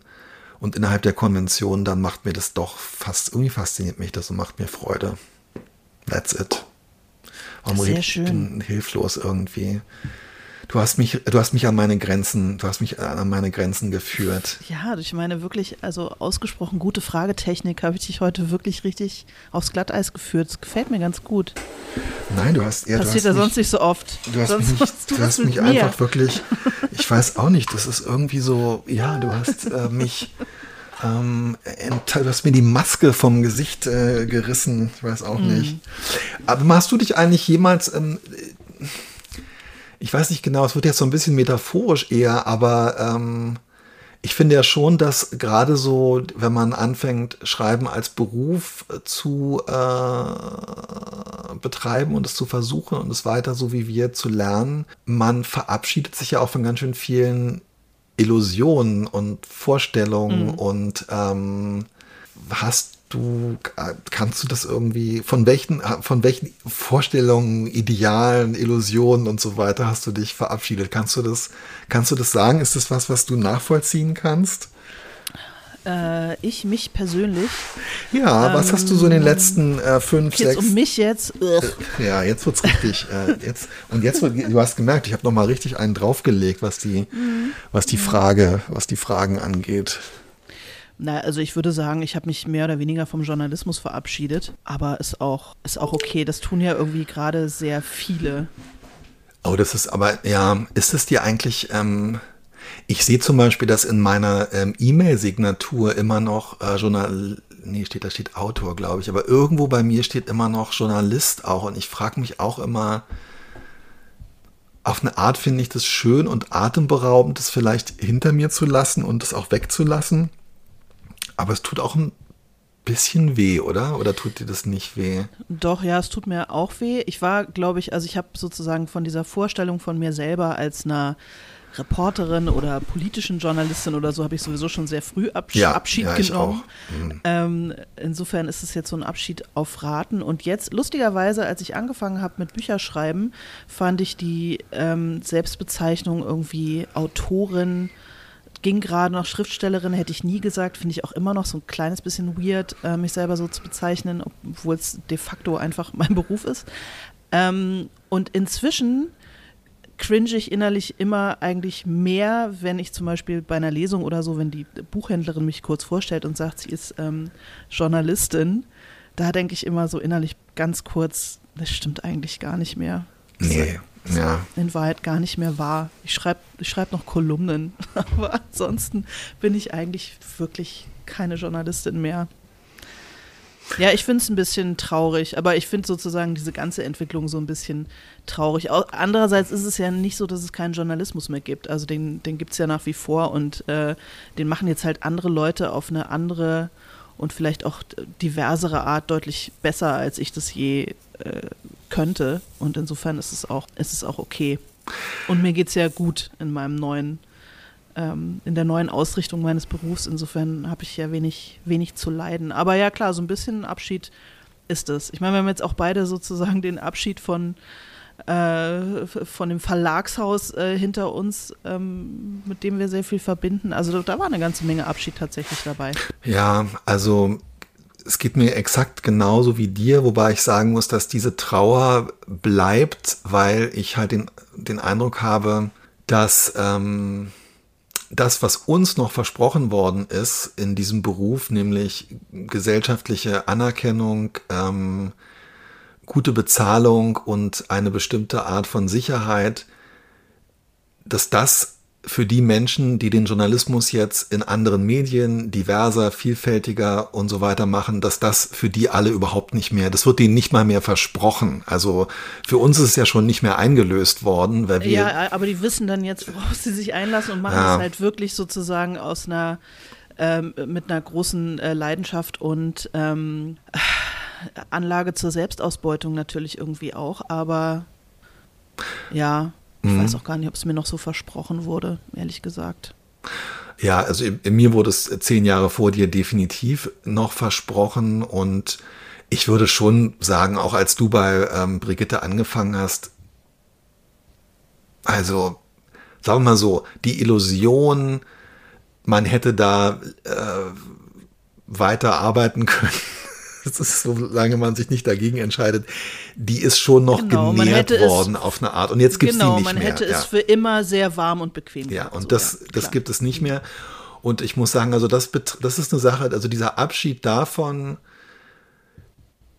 und innerhalb der Konvention, dann macht mir das doch fast, irgendwie fasziniert mich das und macht mir Freude. That's it. Warum ich bin hilflos irgendwie. Du hast mich, du hast mich an meine Grenzen, du hast mich an meine Grenzen geführt. Ja, ich meine wirklich, also ausgesprochen gute Fragetechnik habe ich dich heute wirklich richtig aufs Glatteis geführt. Das gefällt mir ganz gut. Nein, du hast ja, Passiert ja sonst nicht so oft. Du hast sonst mich, du hast mich einfach wirklich, ich weiß auch nicht, das ist irgendwie so, ja, du hast äh, mich ähm, du hast mir die Maske vom Gesicht äh, gerissen. Ich weiß auch mhm. nicht. Aber hast du dich eigentlich jemals, ähm, ich weiß nicht genau, es wird jetzt so ein bisschen metaphorisch eher, aber ähm, ich finde ja schon, dass gerade so, wenn man anfängt, Schreiben als Beruf äh, zu äh, betreiben und es zu versuchen und es weiter so wie wir zu lernen, man verabschiedet sich ja auch von ganz schön vielen Illusionen und Vorstellungen mhm. und ähm, hast du, kannst du das irgendwie, von welchen, von welchen Vorstellungen, Idealen, Illusionen und so weiter hast du dich verabschiedet? Kannst du das, kannst du das sagen? Ist das was, was du nachvollziehen kannst? Äh, ich, mich persönlich. Ja, ähm, was hast du so in den letzten äh, fünf, sechs? Um mich jetzt. Ugh. Ja, jetzt wird's richtig. äh, jetzt, und jetzt, du hast gemerkt, ich habe noch mal richtig einen draufgelegt, was die, mhm. was die Frage, was die Fragen angeht. Na, also ich würde sagen, ich habe mich mehr oder weniger vom Journalismus verabschiedet, aber ist auch, ist auch okay. Das tun ja irgendwie gerade sehr viele. Oh, das ist aber, ja, ist es dir eigentlich, ähm, ich sehe zum Beispiel, dass in meiner ähm, E-Mail-Signatur immer noch äh, Journal, nee, steht, da steht Autor, glaube ich, aber irgendwo bei mir steht immer noch Journalist auch und ich frage mich auch immer, auf eine Art finde ich das schön und atemberaubend, das vielleicht hinter mir zu lassen und das auch wegzulassen. Aber es tut auch ein bisschen weh, oder? Oder tut dir das nicht weh? Doch, ja, es tut mir auch weh. Ich war, glaube ich, also ich habe sozusagen von dieser Vorstellung von mir selber als einer Reporterin oder politischen Journalistin oder so habe ich sowieso schon sehr früh Absch ja, Abschied ja, genommen. Mhm. Ähm, insofern ist es jetzt so ein Abschied auf Raten. Und jetzt, lustigerweise, als ich angefangen habe mit Bücherschreiben, fand ich die ähm, Selbstbezeichnung irgendwie Autorin ging gerade noch Schriftstellerin, hätte ich nie gesagt, finde ich auch immer noch so ein kleines bisschen weird, äh, mich selber so zu bezeichnen, obwohl es de facto einfach mein Beruf ist. Ähm, und inzwischen cringe ich innerlich immer eigentlich mehr, wenn ich zum Beispiel bei einer Lesung oder so, wenn die Buchhändlerin mich kurz vorstellt und sagt, sie ist ähm, Journalistin, da denke ich immer so innerlich ganz kurz, das stimmt eigentlich gar nicht mehr. Nee, ja. in Wahrheit gar nicht mehr wahr. Ich schreibe ich schreib noch Kolumnen, aber ansonsten bin ich eigentlich wirklich keine Journalistin mehr. Ja, ich finde es ein bisschen traurig, aber ich finde sozusagen diese ganze Entwicklung so ein bisschen traurig. Andererseits ist es ja nicht so, dass es keinen Journalismus mehr gibt. Also den, den gibt es ja nach wie vor und äh, den machen jetzt halt andere Leute auf eine andere und vielleicht auch diversere Art deutlich besser, als ich das je äh, könnte. Und insofern ist es auch, ist es auch okay. Und mir geht es ja gut in meinem neuen ähm, in der neuen Ausrichtung meines Berufs. Insofern habe ich ja wenig, wenig zu leiden. Aber ja, klar, so ein bisschen Abschied ist es. Ich meine, wir haben jetzt auch beide sozusagen den Abschied von, äh, von dem Verlagshaus äh, hinter uns, ähm, mit dem wir sehr viel verbinden. Also da war eine ganze Menge Abschied tatsächlich dabei. Ja, also es geht mir exakt genauso wie dir, wobei ich sagen muss, dass diese Trauer bleibt, weil ich halt den, den Eindruck habe, dass ähm, das, was uns noch versprochen worden ist in diesem Beruf, nämlich gesellschaftliche Anerkennung, ähm, gute Bezahlung und eine bestimmte Art von Sicherheit, dass das für die Menschen, die den Journalismus jetzt in anderen Medien diverser, vielfältiger und so weiter machen, dass das für die alle überhaupt nicht mehr, das wird denen nicht mal mehr versprochen. Also für uns ist es ja schon nicht mehr eingelöst worden, weil wir. Ja, aber die wissen dann jetzt, worauf sie sich einlassen und machen ja. es halt wirklich sozusagen aus einer, ähm, mit einer großen äh, Leidenschaft und ähm, Anlage zur Selbstausbeutung natürlich irgendwie auch, aber ja. Ich mhm. weiß auch gar nicht, ob es mir noch so versprochen wurde, ehrlich gesagt. Ja, also mir wurde es zehn Jahre vor dir definitiv noch versprochen und ich würde schon sagen, auch als du bei ähm, Brigitte angefangen hast, also sagen wir mal so, die Illusion, man hätte da äh, weiter arbeiten können. Das ist, solange man sich nicht dagegen entscheidet, die ist schon noch genau, genährt worden es, auf eine Art. Und jetzt gibt es genau, die nicht mehr. Genau, man hätte ja. es für immer sehr warm und bequem Ja, und so, das, ja, das gibt es nicht mehr. Und ich muss sagen, also das, das ist eine Sache, also dieser Abschied davon,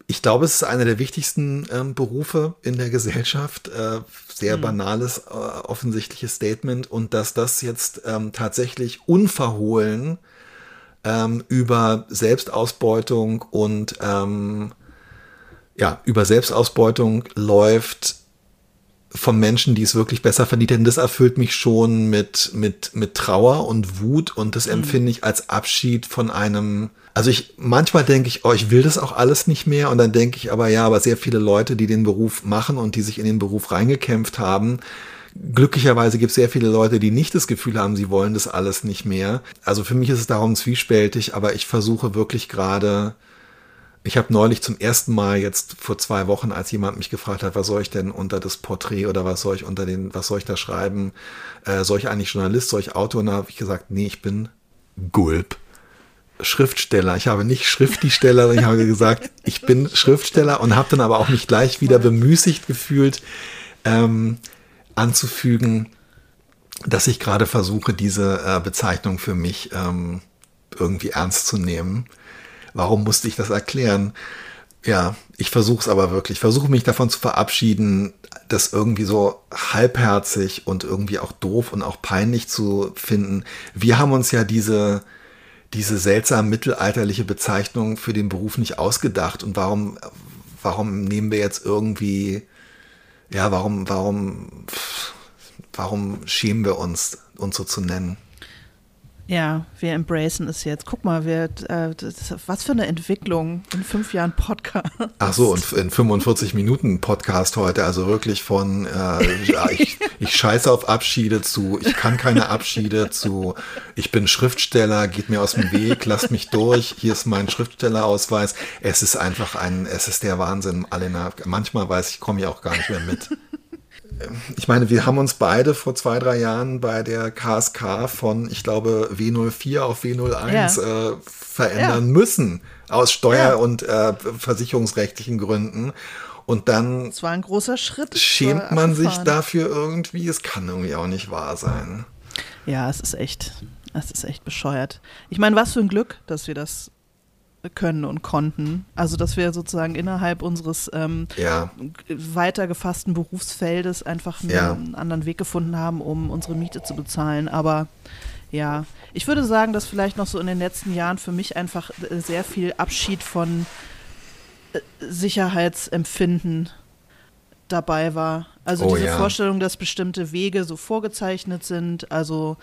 ich glaube, es ist einer der wichtigsten ähm, Berufe in der Gesellschaft. Äh, sehr hm. banales, äh, offensichtliches Statement. Und dass das jetzt ähm, tatsächlich unverhohlen ähm, über Selbstausbeutung und ähm, ja, über Selbstausbeutung läuft, von Menschen, die es wirklich besser verdient hätten, das erfüllt mich schon mit, mit, mit Trauer und Wut und das mhm. empfinde ich als Abschied von einem, also ich, manchmal denke ich, oh, ich will das auch alles nicht mehr und dann denke ich aber, ja, aber sehr viele Leute, die den Beruf machen und die sich in den Beruf reingekämpft haben, Glücklicherweise gibt es sehr viele Leute, die nicht das Gefühl haben, sie wollen das alles nicht mehr. Also für mich ist es darum zwiespältig, aber ich versuche wirklich gerade, ich habe neulich zum ersten Mal jetzt vor zwei Wochen, als jemand mich gefragt hat, was soll ich denn unter das Porträt oder was soll ich unter den, was soll ich da schreiben? Äh, soll ich eigentlich Journalist, soll ich Autor? Und da habe ich gesagt, nee, ich bin Gulp. Schriftsteller. Ich habe nicht Schriftsteller, ich habe gesagt, ich bin Schriftsteller und habe dann aber auch mich gleich wieder bemüßigt gefühlt, ähm, anzufügen, dass ich gerade versuche, diese äh, Bezeichnung für mich ähm, irgendwie ernst zu nehmen Warum musste ich das erklären? Ja, ich versuche es aber wirklich. Versuche mich davon zu verabschieden, das irgendwie so halbherzig und irgendwie auch doof und auch peinlich zu finden. Wir haben uns ja diese, diese seltsam mittelalterliche Bezeichnung für den Beruf nicht ausgedacht. Und warum, warum nehmen wir jetzt irgendwie, ja, warum, warum, warum schämen wir uns, uns so zu nennen? Ja, wir embracen es jetzt. Guck mal, wir, äh, das, was für eine Entwicklung in fünf Jahren Podcast. Ach so, und in 45 Minuten Podcast heute, also wirklich von äh, ja, ich, ich scheiße auf Abschiede zu, ich kann keine Abschiede zu, ich bin Schriftsteller, geht mir aus dem Weg, lasst mich durch, hier ist mein Schriftstellerausweis. Es ist einfach ein, es ist der Wahnsinn, Alena. Manchmal weiß ich, komme ich auch gar nicht mehr mit ich meine, wir haben uns beide vor zwei, drei Jahren bei der KSK von, ich glaube, W04 auf W01 ja. äh, verändern ja. müssen. Aus steuer- ja. und äh, versicherungsrechtlichen Gründen. Und dann. Es war ein großer Schritt. Schämt man sich dafür irgendwie? Es kann irgendwie auch nicht wahr sein. Ja, es ist echt. Es ist echt bescheuert. Ich meine, was für ein Glück, dass wir das können und konnten. Also dass wir sozusagen innerhalb unseres ähm, ja. weiter gefassten Berufsfeldes einfach einen, ja. anderen Weg gefunden haben, um unsere Miete zu bezahlen. Aber ja, ich würde sagen, dass vielleicht noch so in den letzten Jahren für mich einfach äh, sehr viel Abschied von äh, Sicherheitsempfinden dabei war. Also oh, diese ja. Vorstellung, dass bestimmte Wege so vorgezeichnet sind, also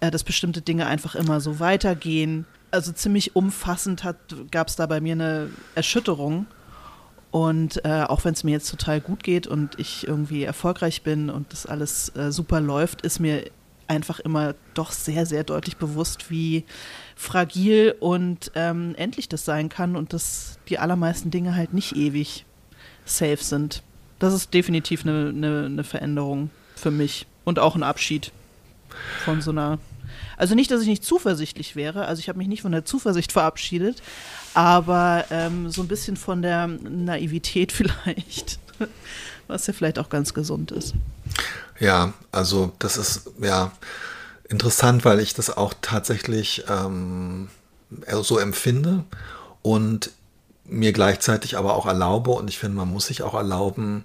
äh, dass bestimmte Dinge einfach immer so weitergehen also ziemlich umfassend gab es da bei mir eine Erschütterung. Und äh, auch wenn es mir jetzt total gut geht und ich irgendwie erfolgreich bin und das alles äh, super läuft, ist mir einfach immer doch sehr, sehr deutlich bewusst, wie fragil und ähm, endlich das sein kann und dass die allermeisten Dinge halt nicht ewig safe sind. Das ist definitiv eine, eine, eine Veränderung für mich und auch ein Abschied von so einer also nicht, dass ich nicht zuversichtlich wäre, also ich habe mich nicht von der Zuversicht verabschiedet, aber ähm, so ein bisschen von der Naivität vielleicht, was ja vielleicht auch ganz gesund ist. Ja, also das ist ja interessant, weil ich das auch tatsächlich ähm, so empfinde und mir gleichzeitig aber auch erlaube und ich finde, man muss sich auch erlauben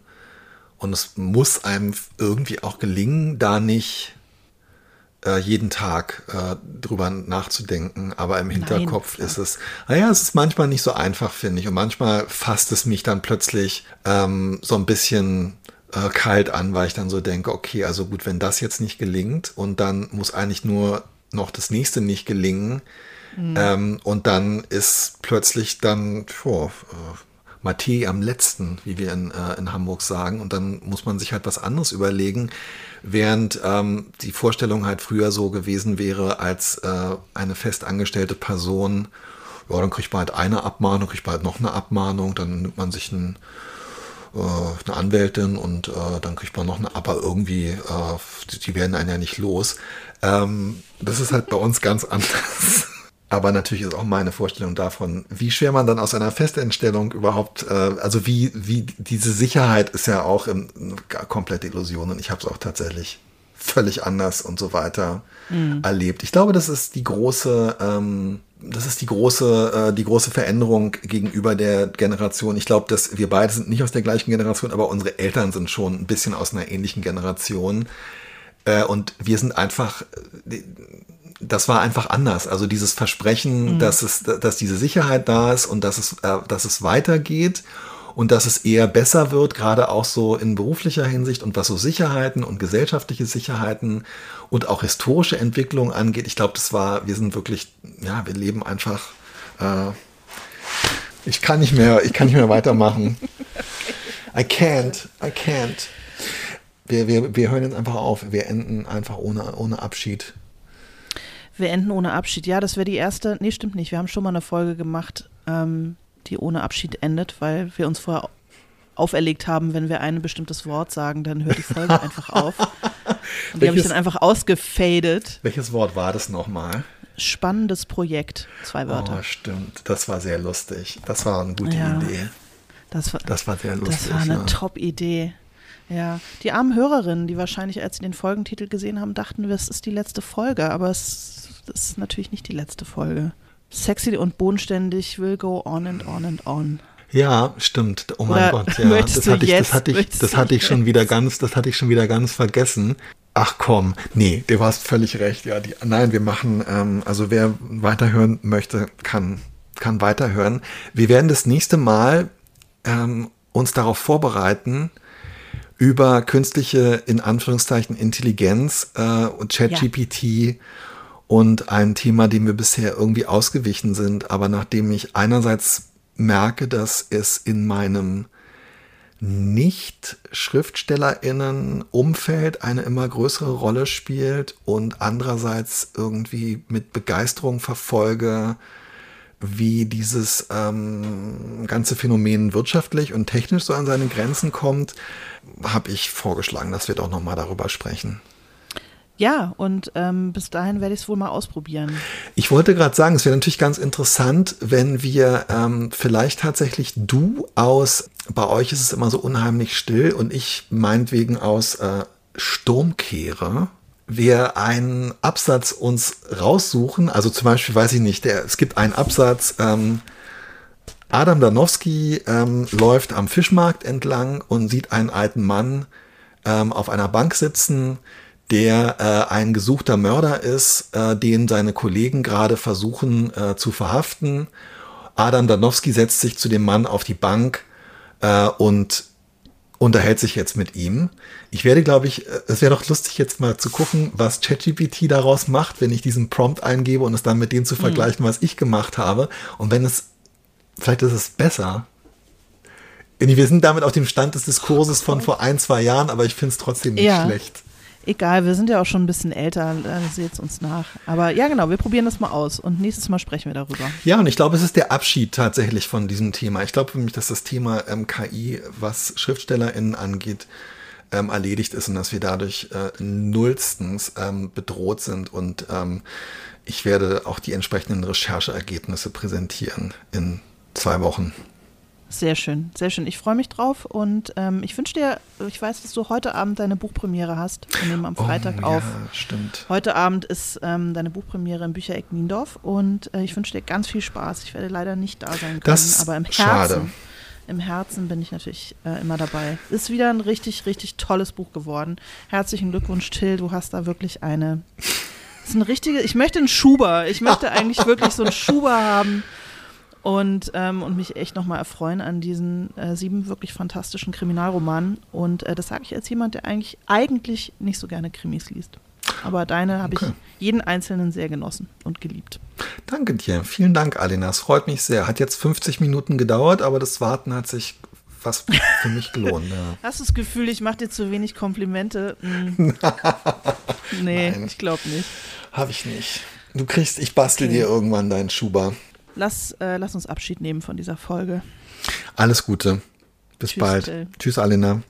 und es muss einem irgendwie auch gelingen, da nicht äh, jeden Tag äh, drüber nachzudenken, aber im Hinterkopf Nein, ist es, naja, es ist manchmal nicht so einfach, finde ich. Und manchmal fasst es mich dann plötzlich ähm, so ein bisschen äh, kalt an, weil ich dann so denke, okay, also gut, wenn das jetzt nicht gelingt und dann muss eigentlich nur noch das nächste nicht gelingen. Mhm. Ähm, und dann ist plötzlich dann, oh, Mathe am letzten, wie wir in, äh, in Hamburg sagen. Und dann muss man sich halt was anderes überlegen. Während ähm, die Vorstellung halt früher so gewesen wäre, als äh, eine festangestellte Person ja, dann kriegt man halt eine Abmahnung, kriegt man halt noch eine Abmahnung, dann nimmt man sich ein, äh, eine Anwältin und äh, dann kriegt man noch eine, aber irgendwie, äh, die, die werden einen ja nicht los. Ähm, das ist halt bei uns ganz anders. Aber natürlich ist auch meine Vorstellung davon, wie schwer man dann aus einer Festentstellung überhaupt, äh, also wie, wie diese Sicherheit ist ja auch eine komplette Illusion und ich habe es auch tatsächlich völlig anders und so weiter mhm. erlebt. Ich glaube, das ist die große, ähm, das ist die große, äh, die große Veränderung gegenüber der Generation. Ich glaube, dass wir beide sind nicht aus der gleichen Generation, aber unsere Eltern sind schon ein bisschen aus einer ähnlichen Generation. Äh, und wir sind einfach, äh, das war einfach anders. Also dieses Versprechen, mhm. dass es, dass diese Sicherheit da ist und dass es, äh, dass es weitergeht und dass es eher besser wird, gerade auch so in beruflicher Hinsicht und was so Sicherheiten und gesellschaftliche Sicherheiten und auch historische Entwicklung angeht. Ich glaube, das war, wir sind wirklich, ja, wir leben einfach. Äh, ich kann nicht mehr, ich kann nicht mehr weitermachen. I can't, I can't. Wir, wir, wir hören jetzt einfach auf. Wir enden einfach ohne, ohne Abschied. Wir enden ohne Abschied. Ja, das wäre die erste. Nee, stimmt nicht. Wir haben schon mal eine Folge gemacht, ähm, die ohne Abschied endet, weil wir uns vorher auferlegt haben, wenn wir ein bestimmtes Wort sagen, dann hört die Folge einfach auf. Und die habe ich dann einfach ausgefadet. Welches Wort war das nochmal? Spannendes Projekt. Zwei Wörter. Oh, stimmt. Das war sehr lustig. Das war eine gute ja, Idee. Das war, das war sehr lustig. Das war eine ja. Top-Idee. Ja, die armen Hörerinnen, die wahrscheinlich, als sie den Folgentitel gesehen haben, dachten, das ist die letzte Folge, aber es ist natürlich nicht die letzte Folge. Sexy und bodenständig will go on and on and on. Ja, stimmt. Oh mein Oder Gott, ja. Das hatte, ich, das hatte ich, das hatte ich schon wieder ganz, das hatte ich schon wieder ganz vergessen. Ach komm, nee, du hast völlig recht. Ja, die, nein, wir machen, ähm, also wer weiterhören möchte, kann, kann weiterhören. Wir werden das nächste Mal ähm, uns darauf vorbereiten, über künstliche, in Anführungszeichen, Intelligenz äh, und ChatGPT ja und ein Thema, dem wir bisher irgendwie ausgewichen sind, aber nachdem ich einerseits merke, dass es in meinem Nicht-SchriftstellerInnen-Umfeld eine immer größere Rolle spielt und andererseits irgendwie mit Begeisterung verfolge, wie dieses ähm, ganze Phänomen wirtschaftlich und technisch so an seine Grenzen kommt, habe ich vorgeschlagen, dass wir doch nochmal darüber sprechen. Ja, und ähm, bis dahin werde ich es wohl mal ausprobieren. Ich wollte gerade sagen, es wäre natürlich ganz interessant, wenn wir ähm, vielleicht tatsächlich du aus, bei euch ist es immer so unheimlich still und ich meinetwegen aus äh, Sturmkehre, wir einen Absatz uns raussuchen, also zum Beispiel, weiß ich nicht, der, es gibt einen Absatz, ähm, Adam Danowski ähm, läuft am Fischmarkt entlang und sieht einen alten Mann ähm, auf einer Bank sitzen, der äh, ein gesuchter Mörder ist, äh, den seine Kollegen gerade versuchen äh, zu verhaften. Adam Danowski setzt sich zu dem Mann auf die Bank äh, und unterhält sich jetzt mit ihm. Ich werde, glaube ich, äh, es wäre doch lustig, jetzt mal zu gucken, was ChatGPT daraus macht, wenn ich diesen Prompt eingebe und es dann mit dem zu mhm. vergleichen, mhm. was ich gemacht habe. Und wenn es, vielleicht ist es besser. Wir sind damit auf dem Stand des Diskurses von vor ein, zwei Jahren, aber ich finde es trotzdem nicht ja. schlecht. Egal, wir sind ja auch schon ein bisschen älter, seht uns nach. Aber ja, genau, wir probieren das mal aus und nächstes Mal sprechen wir darüber. Ja, und ich glaube, es ist der Abschied tatsächlich von diesem Thema. Ich glaube für mich, dass das Thema ähm, KI, was SchriftstellerInnen angeht, ähm, erledigt ist und dass wir dadurch äh, nullstens ähm, bedroht sind. Und ähm, ich werde auch die entsprechenden Rechercheergebnisse präsentieren in zwei Wochen. Sehr schön, sehr schön. Ich freue mich drauf und ähm, ich wünsche dir, ich weiß, dass du heute Abend deine Buchpremiere hast. Wir nehmen am oh, Freitag oh, auf. Ja, stimmt. Heute Abend ist ähm, deine Buchpremiere im Büchereck Niendorf und äh, ich wünsche dir ganz viel Spaß. Ich werde leider nicht da sein können, das aber im Herzen. Schade. Im Herzen bin ich natürlich äh, immer dabei. Ist wieder ein richtig, richtig tolles Buch geworden. Herzlichen Glückwunsch, Till. Du hast da wirklich eine. Das ist ein richtige. Ich möchte einen Schuber. Ich möchte eigentlich wirklich so einen Schuber haben und, ähm, und mich echt nochmal erfreuen an diesen äh, sieben wirklich fantastischen Kriminalromanen. Und äh, das sage ich als jemand, der eigentlich, eigentlich nicht so gerne Krimis liest. Aber deine habe okay. ich jeden einzelnen sehr genossen und geliebt. Danke dir. Vielen Dank, Alina. Es freut mich sehr. Hat jetzt 50 Minuten gedauert, aber das Warten hat sich was für mich gelohnt. Ja. Hast du das Gefühl, ich mache dir zu wenig Komplimente? Hm. nee, Nein. ich glaube nicht. Habe ich nicht. Du kriegst, ich bastel okay. dir irgendwann deinen Schuber lass, äh, lass uns Abschied nehmen von dieser Folge. Alles Gute. Bis Tschüss, bald. Till. Tschüss, Alina.